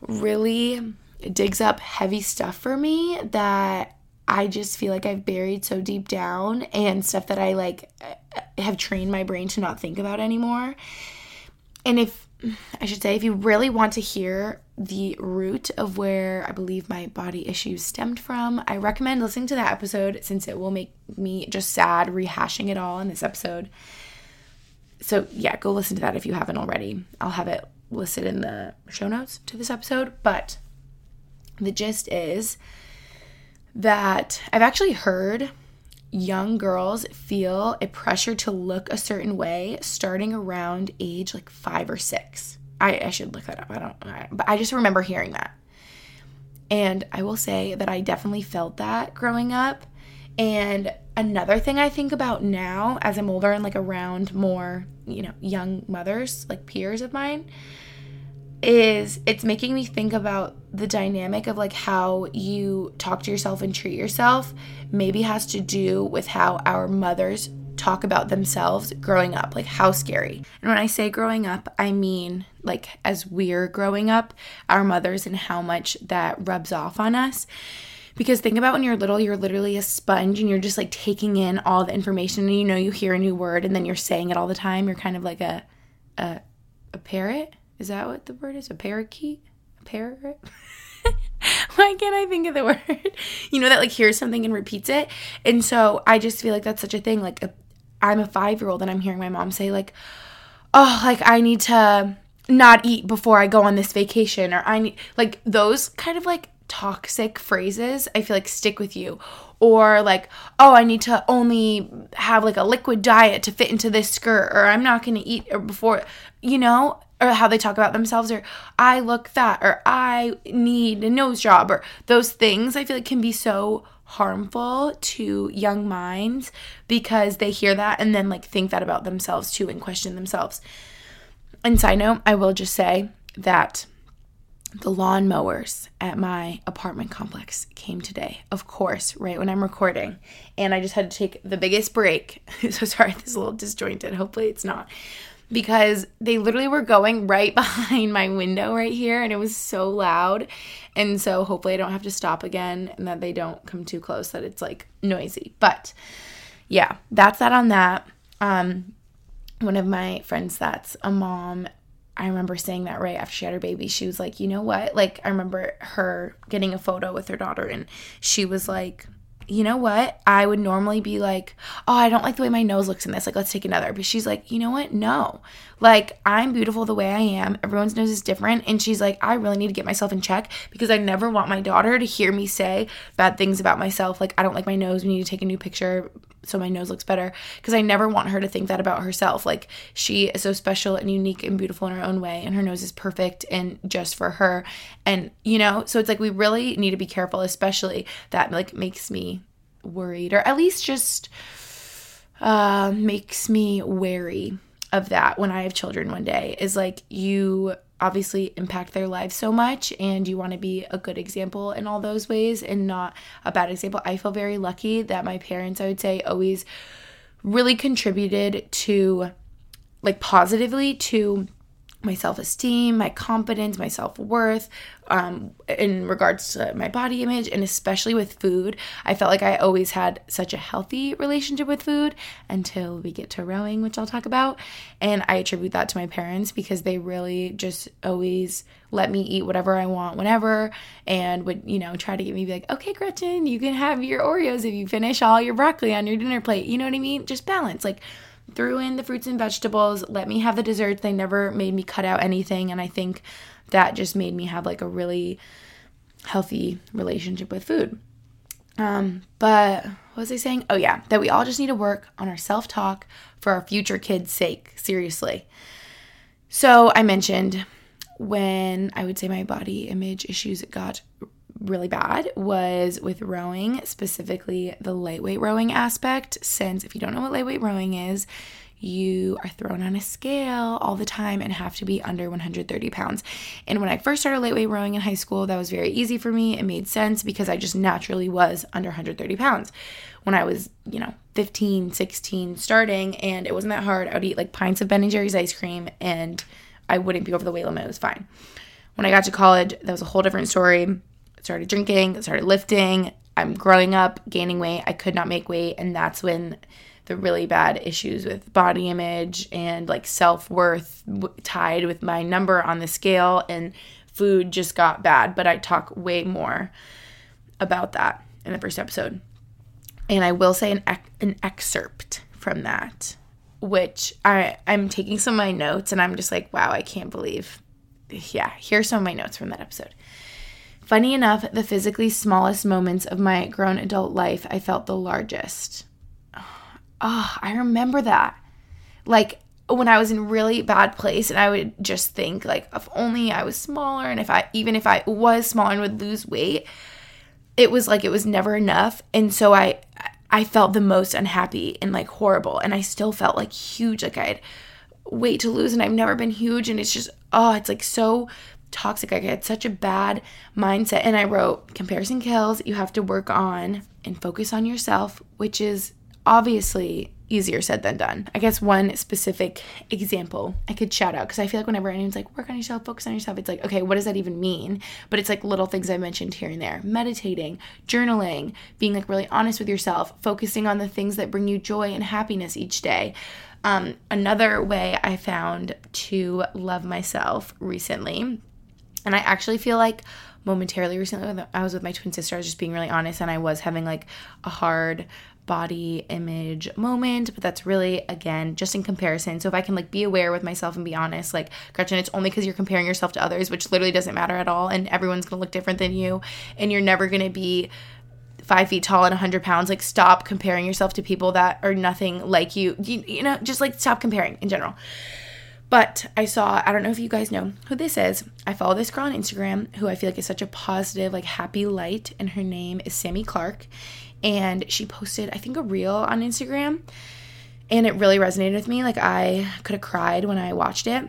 really digs up heavy stuff for me that I just feel like I've buried so deep down and stuff that I like have trained my brain to not think about anymore. And if I should say, if you really want to hear the root of where I believe my body issues stemmed from, I recommend listening to that episode since it will make me just sad rehashing it all in this episode. So, yeah, go listen to that if you haven't already. I'll have it listed in the show notes to this episode. But the gist is that I've actually heard young girls feel a pressure to look a certain way starting around age like five or six. I, I should look that up. I don't, I, but I just remember hearing that. And I will say that I definitely felt that growing up. And another thing I think about now as I'm older and like around more, you know, young mothers, like peers of mine, is it's making me think about the dynamic of like how you talk to yourself and treat yourself maybe has to do with how our mothers talk about themselves growing up like how scary and when i say growing up i mean like as we're growing up our mothers and how much that rubs off on us because think about when you're little you're literally a sponge and you're just like taking in all the information and you know you hear a new word and then you're saying it all the time you're kind of like a a, a parrot is that what the word is? A parakeet? A parrot? Why can't I think of the word? You know that like hears something and repeats it. And so I just feel like that's such a thing. Like i I'm a five year old and I'm hearing my mom say like, oh, like I need to not eat before I go on this vacation or I need like those kind of like toxic phrases I feel like stick with you. Or like oh I need to only have like a liquid diet to fit into this skirt or I'm not to eat before you know? Or how they talk about themselves or I look fat or I need a nose job or those things I feel like can be so harmful to young minds because they hear that and then like think that about themselves too and question themselves. And side note, I will just say that the lawnmowers at my apartment complex came today, of course, right when I'm recording. And I just had to take the biggest break. so sorry, this is a little disjointed. Hopefully, it's not because they literally were going right behind my window right here and it was so loud. And so hopefully I don't have to stop again and that they don't come too close that it's like noisy. But yeah, that's that on that. Um one of my friends that's a mom I remember saying that right after she had her baby. She was like, you know what? Like, I remember her getting a photo with her daughter, and she was like, you know what? I would normally be like, oh, I don't like the way my nose looks in this. Like, let's take another. But she's like, you know what? No. Like, I'm beautiful the way I am. Everyone's nose is different. And she's like, I really need to get myself in check because I never want my daughter to hear me say bad things about myself. Like, I don't like my nose. We need to take a new picture so my nose looks better because I never want her to think that about herself. Like she is so special and unique and beautiful in her own way and her nose is perfect and just for her. And you know, so it's like we really need to be careful especially that like makes me worried or at least just uh, makes me wary of that when I have children one day is like you obviously impact their lives so much and you want to be a good example in all those ways and not a bad example. I feel very lucky that my parents, I would say, always really contributed to like positively to my self esteem, my confidence, my self worth, um, in regards to my body image, and especially with food. I felt like I always had such a healthy relationship with food until we get to rowing, which I'll talk about. And I attribute that to my parents because they really just always let me eat whatever I want whenever and would, you know, try to get me be like, okay, Gretchen, you can have your Oreos if you finish all your broccoli on your dinner plate. You know what I mean? Just balance. Like, threw in the fruits and vegetables, let me have the desserts. They never made me cut out anything. And I think that just made me have like a really healthy relationship with food. Um, but what was I saying? Oh, yeah, that we all just need to work on our self talk for our future kids' sake. Seriously. So I mentioned when I would say my body image issues got really bad was with rowing, specifically the lightweight rowing aspect. Since if you don't know what lightweight rowing is, you are thrown on a scale all the time and have to be under 130 pounds. And when I first started lightweight rowing in high school, that was very easy for me. It made sense because I just naturally was under 130 pounds. When I was, you know, 15, 16 starting, and it wasn't that hard, I would eat like pints of Ben and Jerry's ice cream and I wouldn't be over the weight limit. It was fine. When I got to college, that was a whole different story. Started drinking, started lifting. I'm growing up, gaining weight. I could not make weight. And that's when the really bad issues with body image and like self worth w- tied with my number on the scale and food just got bad. But I talk way more about that in the first episode. And I will say an, an excerpt from that, which I, I'm taking some of my notes and I'm just like, wow, I can't believe. Yeah, here's some of my notes from that episode. Funny enough, the physically smallest moments of my grown adult life I felt the largest. Oh, I remember that. Like when I was in really bad place and I would just think like if only I was smaller and if I even if I was smaller and would lose weight, it was like it was never enough. And so I I felt the most unhappy and like horrible and I still felt like huge like I had weight to lose and I've never been huge and it's just oh, it's like so toxic. I had such a bad mindset and I wrote comparison kills. You have to work on and focus on yourself, which is obviously easier said than done. I guess one specific example I could shout out because I feel like whenever anyone's like, work on yourself, focus on yourself, it's like, okay, what does that even mean? But it's like little things I mentioned here and there meditating, journaling, being like really honest with yourself, focusing on the things that bring you joy and happiness each day. Um, another way I found to love myself recently, and I actually feel like momentarily recently I was with my twin sister, I was just being really honest, and I was having like a hard body image moment, but that's really again just in comparison. So if I can like be aware with myself and be honest, like Gretchen, it's only because you're comparing yourself to others, which literally doesn't matter at all, and everyone's gonna look different than you, and you're never gonna be five feet tall and 100 pounds like stop comparing yourself to people that are nothing like you you, you know just like stop comparing in general but I saw, I don't know if you guys know who this is. I follow this girl on Instagram who I feel like is such a positive, like happy light, and her name is Sammy Clark and she posted, I think, a reel on Instagram. And it really resonated with me. Like, I could have cried when I watched it.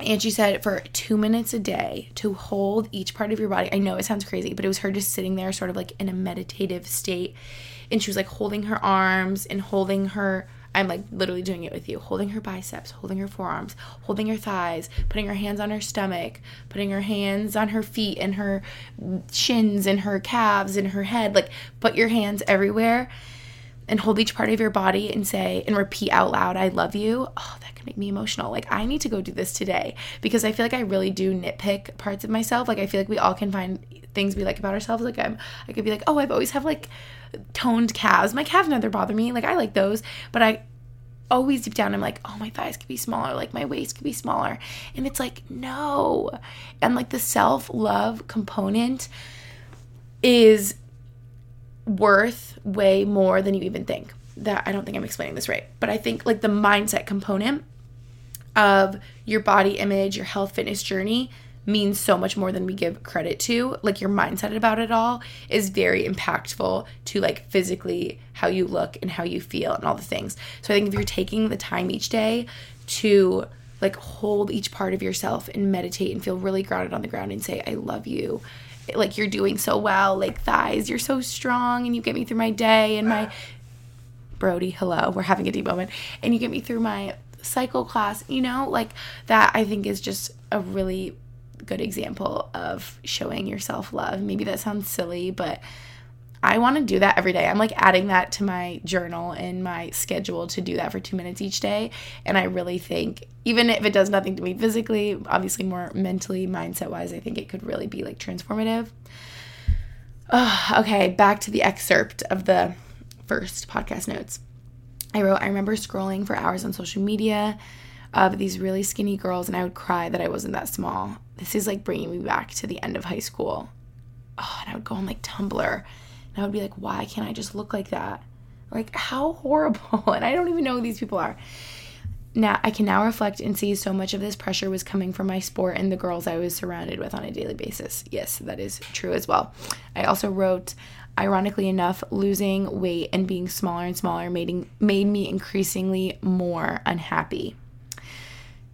And she said for two minutes a day to hold each part of your body. I know it sounds crazy, but it was her just sitting there, sort of like in a meditative state. And she was like holding her arms and holding her I'm like literally doing it with you, holding her biceps, holding her forearms, holding her thighs, putting her hands on her stomach, putting her hands on her feet and her shins and her calves and her head. Like put your hands everywhere and hold each part of your body and say and repeat out loud, I love you. Oh, make me emotional. Like I need to go do this today because I feel like I really do nitpick parts of myself. Like I feel like we all can find things we like about ourselves. Like I'm I could be like, "Oh, I've always have like toned calves. My calves never bother me. Like I like those, but I always deep down I'm like, oh, my thighs could be smaller, like my waist could be smaller. And it's like, no. And like the self love component is worth way more than you even think. That I don't think I'm explaining this right, but I think like the mindset component of your body image, your health fitness journey means so much more than we give credit to. Like your mindset about it all is very impactful to like physically how you look and how you feel and all the things. So I think if you're taking the time each day to like hold each part of yourself and meditate and feel really grounded on the ground and say I love you. Like you're doing so well, like thighs, you're so strong and you get me through my day and my Brody, hello, we're having a deep moment. And you get me through my cycle class, you know, like that I think is just a really good example of showing yourself love. Maybe that sounds silly, but I want to do that every day. I'm like adding that to my journal and my schedule to do that for two minutes each day. And I really think, even if it does nothing to me physically, obviously more mentally, mindset wise, I think it could really be like transformative. Oh, okay, back to the excerpt of the first podcast notes. I wrote, I remember scrolling for hours on social media of these really skinny girls, and I would cry that I wasn't that small. This is like bringing me back to the end of high school. Oh, and I would go on like Tumblr, and I would be like, why can't I just look like that? Like, how horrible. And I don't even know who these people are. now I can now reflect and see so much of this pressure was coming from my sport and the girls I was surrounded with on a daily basis. Yes, that is true as well. I also wrote ironically enough, losing weight and being smaller and smaller made, made me increasingly more unhappy.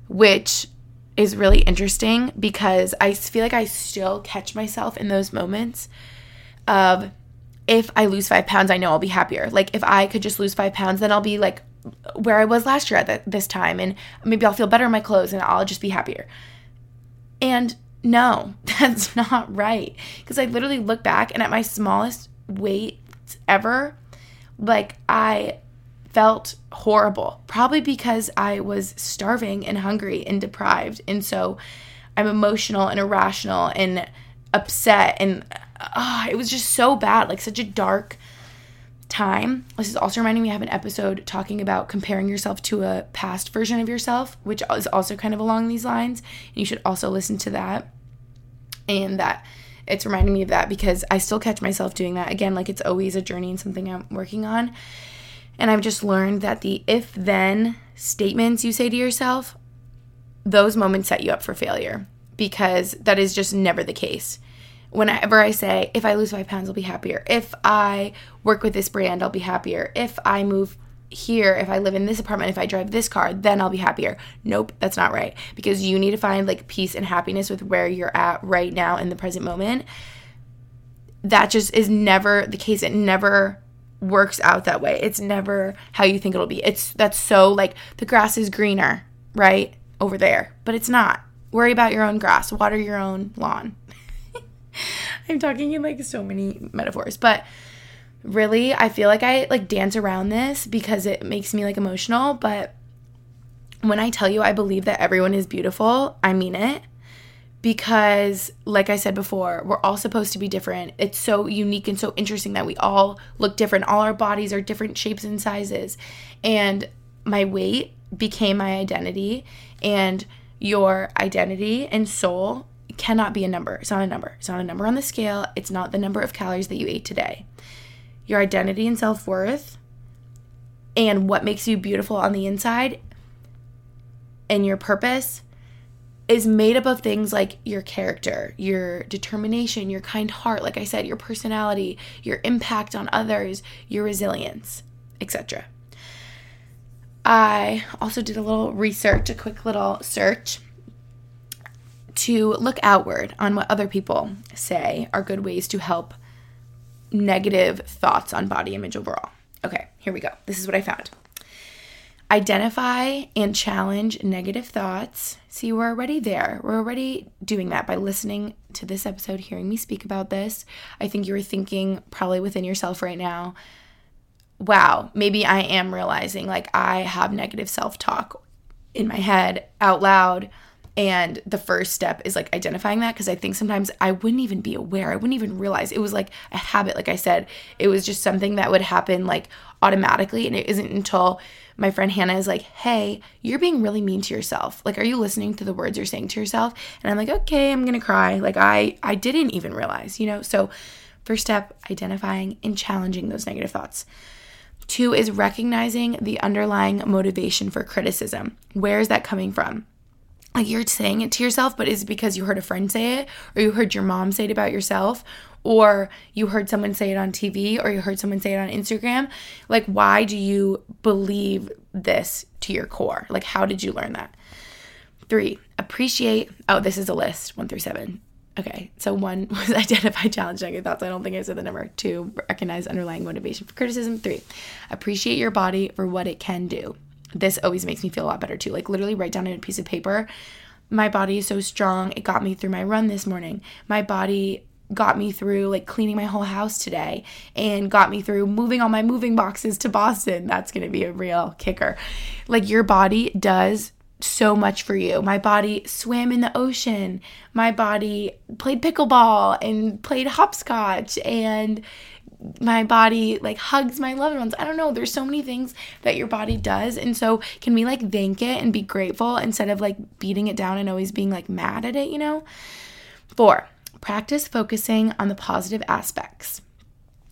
Which is really interesting because I feel like I still catch myself in those moments of if I lose five pounds, I know I'll be happier. Like if I could just lose five pounds, then I'll be like where I was last year at this time, and maybe I'll feel better in my clothes and I'll just be happier. And no, that's not right. Because I literally look back and at my smallest weight ever, like I felt horrible, probably because I was starving and hungry and deprived. And so I'm emotional and irrational and upset. And oh, it was just so bad, like such a dark time. This is also reminding me I have an episode talking about comparing yourself to a past version of yourself, which is also kind of along these lines. And you should also listen to that. And that it's reminding me of that because I still catch myself doing that. Again, like it's always a journey and something I'm working on. And I've just learned that the if then statements you say to yourself, those moments set you up for failure because that is just never the case whenever I say, if I lose five pounds, I'll be happier. If I work with this brand, I'll be happier. If I move here, if I live in this apartment, if I drive this car, then I'll be happier. Nope, that's not right. Because you need to find like peace and happiness with where you're at right now in the present moment. That just is never the case. It never works out that way. It's never how you think it'll be. It's that's so like the grass is greener, right? Over there. But it's not. Worry about your own grass, water your own lawn. I'm talking in like so many metaphors, but really I feel like I like dance around this because it makes me like emotional, but when I tell you I believe that everyone is beautiful, I mean it. Because, like I said before, we're all supposed to be different. It's so unique and so interesting that we all look different. All our bodies are different shapes and sizes. And my weight became my identity, and your identity and soul cannot be a number. It's not a number. It's not a number on the scale. It's not the number of calories that you ate today. Your identity and self worth and what makes you beautiful on the inside and your purpose is made up of things like your character, your determination, your kind heart, like I said, your personality, your impact on others, your resilience, etc. I also did a little research, a quick little search to look outward on what other people say are good ways to help negative thoughts on body image overall. Okay, here we go. This is what I found. Identify and challenge negative thoughts. See, we're already there. We're already doing that by listening to this episode, hearing me speak about this. I think you're thinking probably within yourself right now, wow, maybe I am realizing like I have negative self talk in my head out loud and the first step is like identifying that because I think sometimes I wouldn't even be aware. I wouldn't even realize it was like a habit. Like I said, it was just something that would happen like automatically. And it isn't until my friend Hannah is like, hey, you're being really mean to yourself. Like, are you listening to the words you're saying to yourself? And I'm like, okay, I'm going to cry. Like, I, I didn't even realize, you know? So, first step, identifying and challenging those negative thoughts. Two is recognizing the underlying motivation for criticism. Where is that coming from? Like you're saying it to yourself, but is it because you heard a friend say it, or you heard your mom say it about yourself, or you heard someone say it on TV, or you heard someone say it on Instagram? Like, why do you believe this to your core? Like, how did you learn that? Three, appreciate. Oh, this is a list one through seven. Okay, so one was identify challenge negative thoughts. I don't think I said the number. Two, recognize underlying motivation for criticism. Three, appreciate your body for what it can do this always makes me feel a lot better too. Like literally write down on a piece of paper, my body is so strong. It got me through my run this morning. My body got me through like cleaning my whole house today and got me through moving all my moving boxes to Boston. That's going to be a real kicker. Like your body does so much for you. My body swam in the ocean. My body played pickleball and played hopscotch and my body like hugs my loved ones. I don't know. There's so many things that your body does. And so can we like thank it and be grateful instead of like beating it down and always being like mad at it, you know? Four, practice focusing on the positive aspects,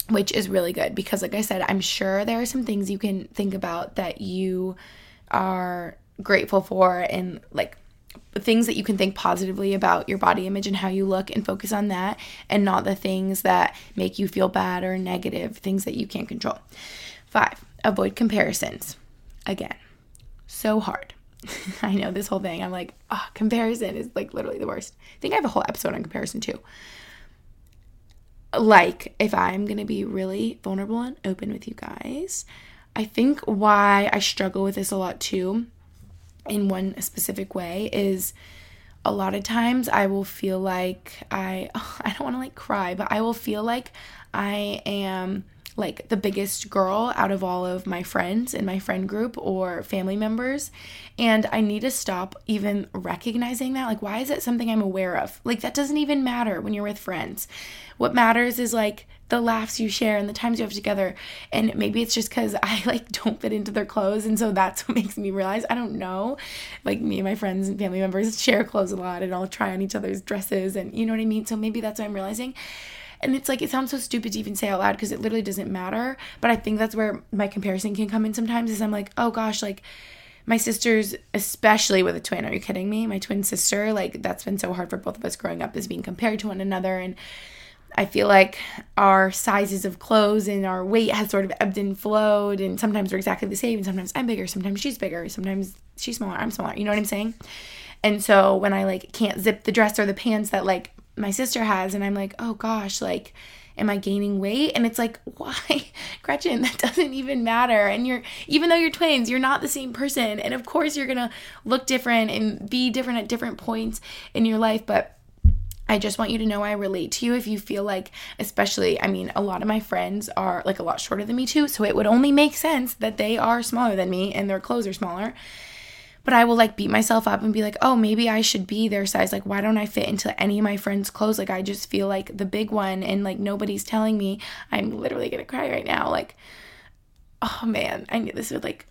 which is really good because, like I said, I'm sure there are some things you can think about that you are grateful for and like things that you can think positively about your body image and how you look and focus on that and not the things that make you feel bad or negative, things that you can't control. Five, avoid comparisons. Again, so hard. I know this whole thing. I'm like, oh, comparison is like literally the worst. I think I have a whole episode on comparison too. Like, if I'm gonna be really vulnerable and open with you guys, I think why I struggle with this a lot too in one specific way is a lot of times I will feel like I I don't want to like cry, but I will feel like I am like the biggest girl out of all of my friends in my friend group or family members. And I need to stop even recognizing that. Like, why is it something I'm aware of? Like, that doesn't even matter when you're with friends. What matters is like the laughs you share and the times you have together. And maybe it's just because I like don't fit into their clothes. And so that's what makes me realize I don't know. Like, me and my friends and family members share clothes a lot and I'll try on each other's dresses. And you know what I mean? So maybe that's what I'm realizing. And it's like, it sounds so stupid to even say out loud because it literally doesn't matter. But I think that's where my comparison can come in sometimes is I'm like, oh gosh, like, my sisters, especially with a twin, are you kidding me? My twin sister, like, that's been so hard for both of us growing up, is being compared to one another. And I feel like our sizes of clothes and our weight has sort of ebbed and flowed. And sometimes we're exactly the same. And sometimes I'm bigger. Sometimes she's bigger. Sometimes she's smaller. I'm smaller. You know what I'm saying? And so when I like can't zip the dress or the pants that like my sister has and I'm like, "Oh gosh, like am I gaining weight?" And it's like, "Why? Gretchen, that doesn't even matter." And you're even though you're twins, you're not the same person. And of course, you're to look different and be different at different points in your life, but I just want you to know I relate to you if you feel like, especially, I mean, a lot of my friends are like a lot shorter than me too. So it would only make sense that they are smaller than me and their clothes are smaller but I will like beat myself up and be like, oh, maybe I should be their size. Like, why don't I fit into any of my friends' clothes? Like, I just feel like the big one and like nobody's telling me. I'm literally gonna cry right now. Like, oh man, I knew this would like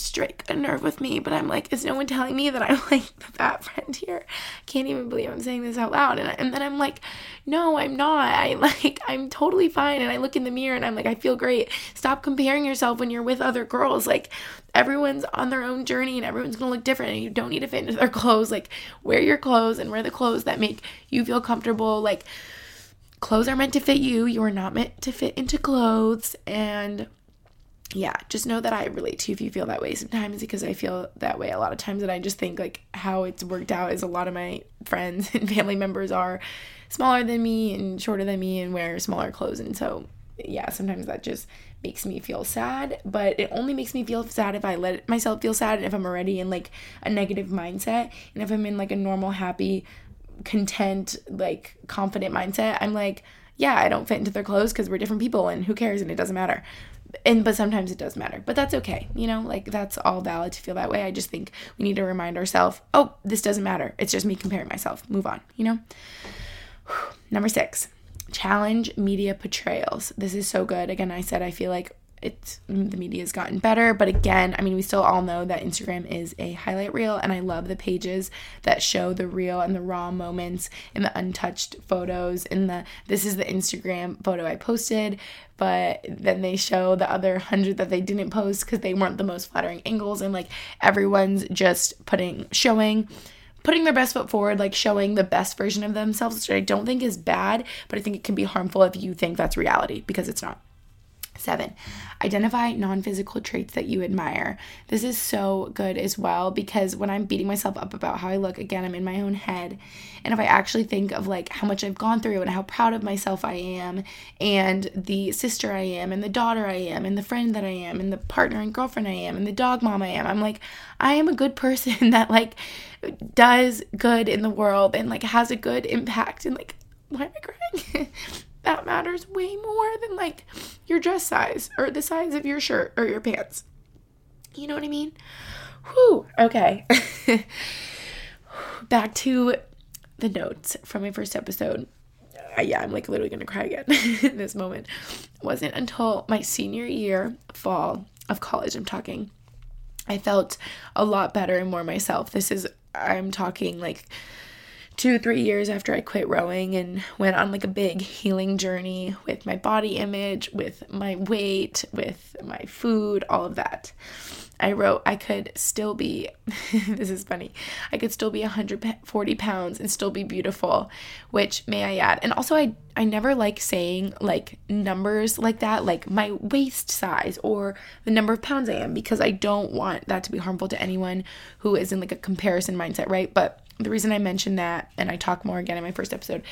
strike a nerve with me, but I'm like, is no one telling me that I'm like the fat friend here? Can't even believe I'm saying this out loud. And, I, and then I'm like, no, I'm not. I like, I'm totally fine. And I look in the mirror and I'm like, I feel great. Stop comparing yourself when you're with other girls. Like, everyone's on their own journey and everyone's gonna look different and you don't need to fit into their clothes. Like, wear your clothes and wear the clothes that make you feel comfortable. Like, clothes are meant to fit you. You are not meant to fit into clothes. And yeah, just know that I relate to you if you feel that way sometimes because I feel that way a lot of times. And I just think like how it's worked out is a lot of my friends and family members are smaller than me and shorter than me and wear smaller clothes. And so, yeah, sometimes that just makes me feel sad. But it only makes me feel sad if I let myself feel sad and if I'm already in like a negative mindset. And if I'm in like a normal, happy, content, like confident mindset, I'm like, yeah, I don't fit into their clothes because we're different people and who cares and it doesn't matter and but sometimes it does matter but that's okay you know like that's all valid to feel that way. I just think we need to remind ourselves oh this doesn't matter. It's just me comparing myself. Move on you know? Number six challenge media portrayals. This is so good. Again i said i feel like it's mm, the media has gotten better but again i mean we still all know that instagram is a highlight reel and i love the pages that show the real and the raw moments in the untouched photos in the this is the instagram photo i posted but then they show the other hundred that they didn't post because they weren't the most flattering angles and like everyone's just putting showing putting their best foot forward, like showing the best version of themselves, which I don't think is bad, but I think it can be harmful if you think that's reality because it's not. Seven, identify non physical traits that you admire. This is so good as well because when I'm beating myself up about how I look, again, I'm in my own head. And if I actually think of like how much I've gone through and how proud of myself I am, and the sister I am, and the daughter I am, and the friend that I am, and the partner and girlfriend I am, and the dog mom I am, I'm like, I am a good person that like does good in the world and like has a good impact. And like, why am I crying? that matters way more than like your dress size or the size of your shirt or your pants. You know what I mean? Whew. Okay. Back to the notes from my first episode. Uh, yeah, I'm like literally gonna cry again in this moment. It wasn't until my senior year, fall of college, I'm talking, I felt a lot better and more myself. This is, I'm talking like two, three years after I quit rowing and went on like a big healing journey with my body image, with my weight, with my food, all of that. I wrote I could still be, this is funny, I could still be 140 pounds and still be beautiful, which may I add. And also, I, I never like saying like numbers like that, like my waist size or the number of pounds I am, because I don't want that to be harmful to anyone who is in like a comparison mindset, right? But the reason I mentioned that, and I talk more again in my first episode,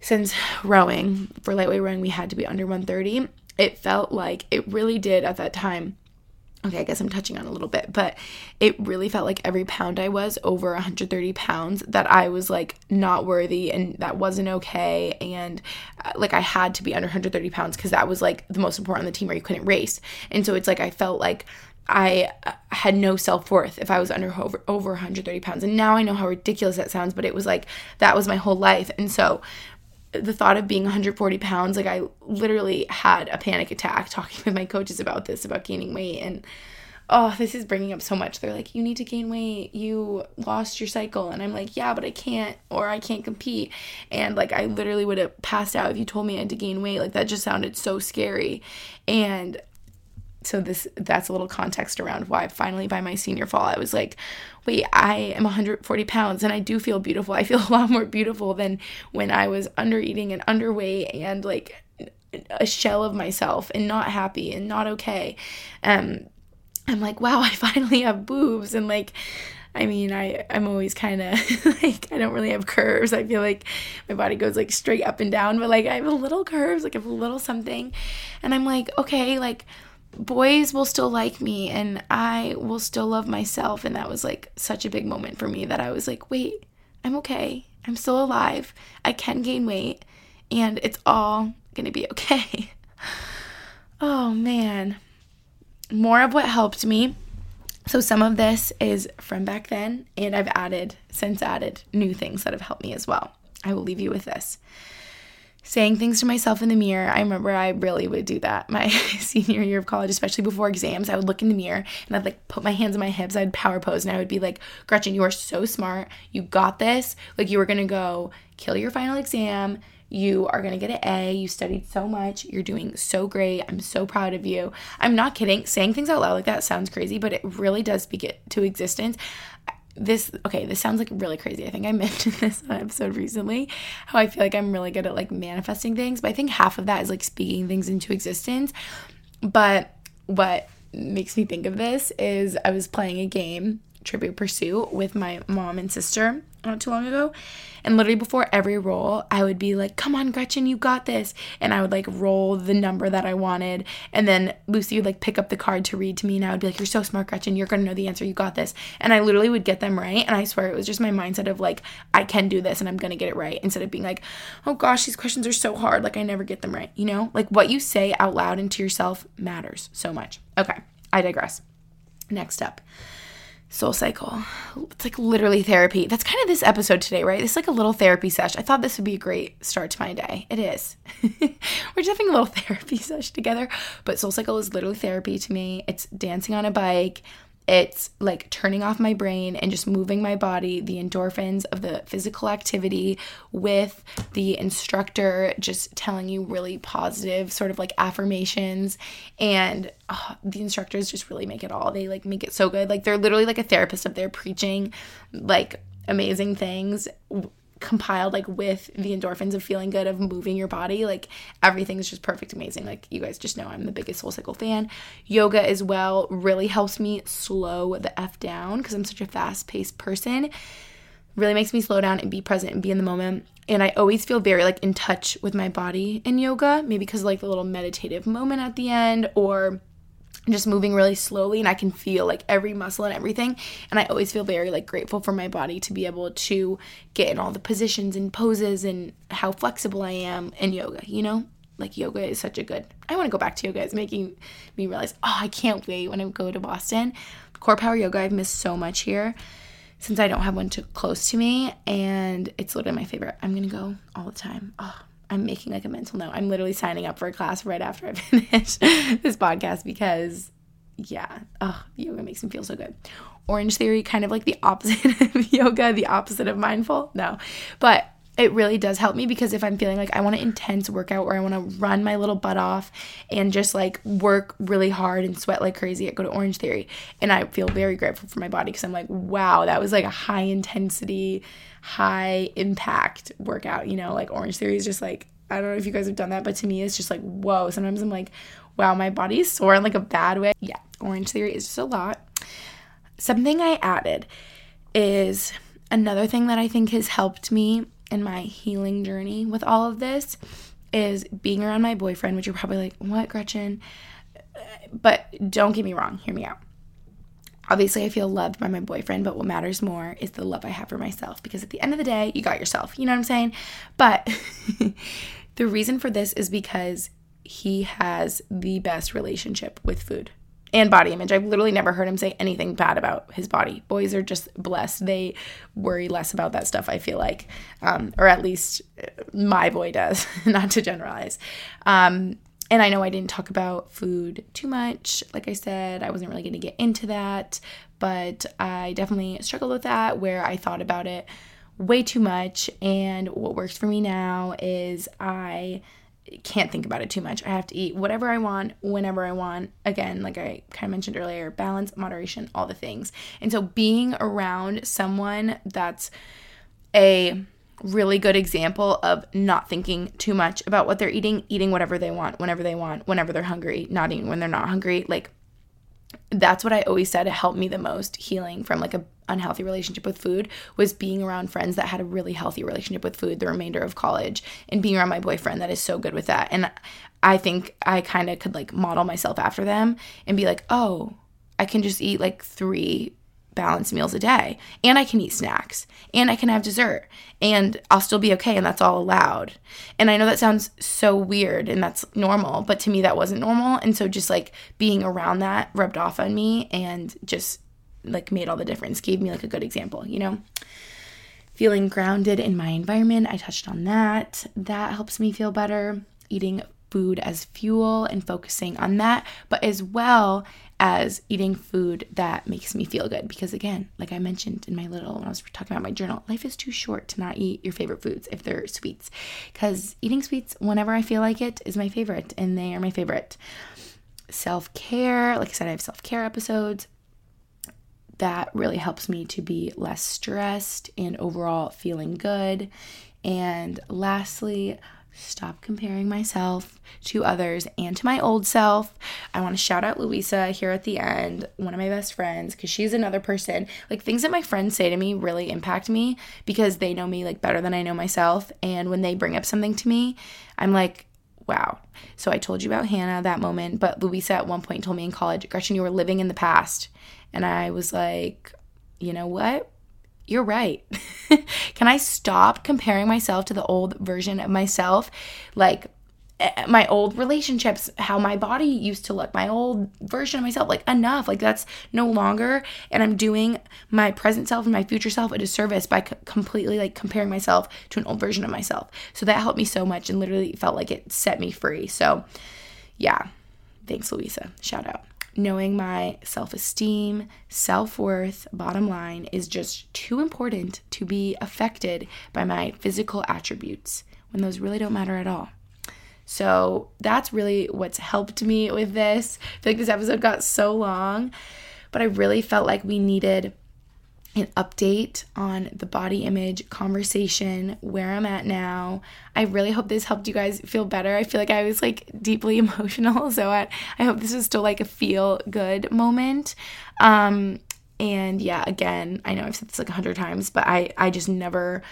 since rowing, for lightweight rowing, we had to be under 130. It felt like it really did at that time okay, I guess I'm touching on a little bit, but it really felt like every pound I was over 130 pounds that I was like not worthy and that wasn't okay. And uh, like I had to be under 130 pounds because that was like the most important on the team where you couldn't race. And so it's like I felt like I uh, had no self worth if I was under over, over 130 pounds. And now I know how ridiculous that sounds, but it was like that was my whole life. And so the thought of being 140 pounds, like I literally had a panic attack talking with my coaches about this, about gaining weight. And oh, this is bringing up so much. They're like, you need to gain weight. You lost your cycle. And I'm like, yeah, but I can't, or I can't compete. And like, I literally would have passed out if you told me I had to gain weight. Like, that just sounded so scary. And so this that's a little context around why finally by my senior fall I was like, wait, I am 140 pounds and I do feel beautiful. I feel a lot more beautiful than when I was under eating and underweight and like a shell of myself and not happy and not okay. Um I'm like, wow, I finally have boobs and like I mean, I I'm always kind of like I don't really have curves. I feel like my body goes like straight up and down, but like I have a little curves, like I have a little something. And I'm like, okay, like boys will still like me and I will still love myself. And that was like such a big moment for me that I was like, wait, I'm okay. I'm still alive. I can gain weight and it's all going to be okay. oh man. More of what helped me. So some of this is from back then and I've added since added new things that have helped me as well. I will leave you with this saying things to myself in the mirror. I remember I really would do that my senior year of college, especially before exams. I would look in the mirror and I'd like put my hands on my hips, I'd power pose, and I would be like, Gretchen, you are so smart. You got this. Like, you were gonna go kill your final exam. You are going to get an A. You studied so much. You're doing so great. I'm so proud of you. I'm not kidding. Saying things out loud like that sounds crazy, but it really does speak it to existence this okay this sounds like really crazy. I think i mentioned this on episode recently how i feel like i'm really good at like manifesting things but i think half of that is like speaking things into existence. But what makes me think of this is i was playing a game Trivial Pursuit with my mom and sister not too long ago. And literally before every roll, I would be like, come on, Gretchen, you got this. And I would like roll the number that I wanted. And then Lucy would like pick up the card to read to me. And I would be like, you're so smart, Gretchen. You're going to know the answer. You got this. And I literally would get them right. And I swear it was just my mindset of like, I can do this and I'm going to get it right. Instead of being like, oh gosh, these questions are so hard. Like I never get them right. You know, like what you say out loud into yourself matters so much. Okay, I digress. Next up. Soul Cycle. It's like literally therapy. That's kind of this episode today, right? It's like a little therapy session. I thought this would be a great start to my day. It is. We're just having a little therapy session together, but Soul Cycle is literally therapy to me. It's dancing on a bike, it's like turning off my brain and just moving my body, the endorphins of the physical activity with the instructor just telling you really positive sort of like affirmations. And oh, the instructors just really make it all. They like make it so good. Like they're literally like a therapist up there preaching like amazing things compiled like with the endorphins of feeling good of moving your body like everything's just perfect amazing. Like you guys just know i'm the biggest soul cycle fan. Yoga as well really helps me slow the f down because i'm such a fast paced person. Really makes me slow down and be present and be in the moment. And i always feel very like in touch with my body in yoga maybe because like the little meditative moment at the end or just moving really slowly and I can feel like every muscle and everything and I always feel very like grateful for my body to be able to get in all the positions and poses and how flexible I am in yoga, you know? Like yoga is such a good. I want to go back to yoga. It's making me realize, "Oh, I can't wait when I go to Boston." Core Power Yoga I've missed so much here since I don't have one too close to me and it's literally my favorite. I'm going to go all the time. Oh, I'm making like a mental note. I'm literally signing up for a class right after I finish this podcast because, yeah, oh, yoga makes me feel so good. Orange Theory, kind of like the opposite of yoga, the opposite of mindful. No, but it really does help me because if I'm feeling like I want an intense workout or I want to run my little butt off and just like work really hard and sweat like crazy, I go to Orange Theory and I feel very grateful for my body because I'm like, wow, that was like a high intensity, high impact workout. You know, like Orange Theory is just like, I don't know if you guys have done that, but to me, it's just like, whoa. Sometimes I'm like, wow, my body is sore in like a bad way. Yeah, Orange Theory is just a lot. Something I added is another thing that I think has helped me in my healing journey with all of this is being around my boyfriend, which you're probably like, what, Gretchen? But don't get me wrong, hear me out. Obviously, I feel loved by my boyfriend, but what matters more is the love I have for myself because at the end of the day, you got yourself. You know what I'm saying? But the reason for this is because he has the best relationship with food and body image. I've literally never heard him say anything bad about his body. Boys are just blessed. They worry less about that stuff, I feel like. Um, or at least my boy does, not to generalize. Um, and I know I didn't talk about food too much. Like I said, I wasn't really going to get into that, but I definitely struggled with that where I thought about it way too much. And what works for me now is I can't think about it too much. I have to eat whatever I want, whenever I want. Again, like I kind of mentioned earlier, balance, moderation, all the things. And so being around someone that's a really good example of not thinking too much about what they're eating, eating whatever they want, whenever they want, whenever they're hungry, not eating when they're not hungry. Like that's what I always said helped me the most healing from like a unhealthy relationship with food was being around friends that had a really healthy relationship with food the remainder of college and being around my boyfriend that is so good with that. And I think I kind of could like model myself after them and be like, "Oh, I can just eat like 3 balanced meals a day and I can eat snacks and I can have dessert and I'll still be okay and that's all allowed. And I know that sounds so weird and that's normal, but to me that wasn't normal and so just like being around that rubbed off on me and just like made all the difference, gave me like a good example, you know? Feeling grounded in my environment, I touched on that. That helps me feel better. Eating food as fuel and focusing on that, but as well as eating food that makes me feel good. Because again, like I mentioned in my little, when I was talking about my journal, life is too short to not eat your favorite foods if they're sweets. Because eating sweets whenever I feel like it is my favorite, and they are my favorite. Self care, like I said, I have self care episodes. That really helps me to be less stressed and overall feeling good. And lastly, stop comparing myself to others and to my old self. I want to shout out Louisa here at the end, one of my best friends, because she's another person. Like things that my friends say to me really impact me because they know me like better than I know myself. And when they bring up something to me, I'm like, wow. So I told you about Hannah that moment, but Louisa at one point told me in college, Gretchen, you were living in the past. And I was like, you know what? You're right. Can I stop comparing myself to the old version of myself? Like, eh, my old relationships, how my body used to look, my old version of myself, like enough. Like that's no longer. And I'm doing my present self and my future self a disservice by c- completely like comparing myself to an old version of myself. So that helped me so much and literally felt like it set me free. So yeah, thanks, Louisa. Shout out knowing my self esteem, self worth, bottom line is just too important to be affected by my physical attributes when those really don't matter at all. So that's really what's helped me with this. I feel like this episode got so long, but I really felt like we needed an update on the body image conversation, where I'm at now. I really hope this helped you guys feel better. I feel like I was like deeply emotional, so I, I hope this is still like a feel good moment. Um, and yeah, again, I know I've said this like a hundred times, but I I just never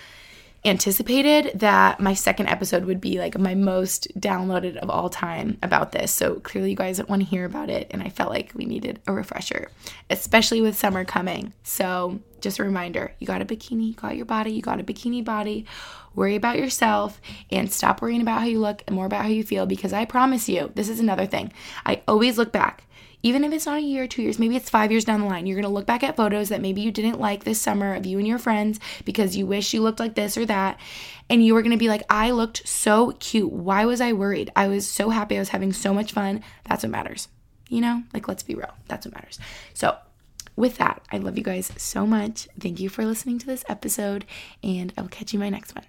anticipated that my second episode would be like my most downloaded of all time about this. So clearly, you guys want to hear about it, and I felt like we needed a refresher, especially with summer coming. So, just a reminder you got a bikini, you got your body, you got a bikini body. Worry about yourself and stop worrying about how you look and more about how you feel because I promise you, this is another thing. I always look back even if it's not a year or two years, maybe it's five years down the line, you're gonna look back at photos that maybe you didn't like this summer of you and your friends because you wish you looked like this or that. And you were gonna be like, I looked so cute. Why was I worried? I was so happy. I was having so much fun. That's what matters. You know, like let's be real. That's what matters. So, with that, I love you guys so much. Thank you for listening to this episode, and I will catch you in my next one.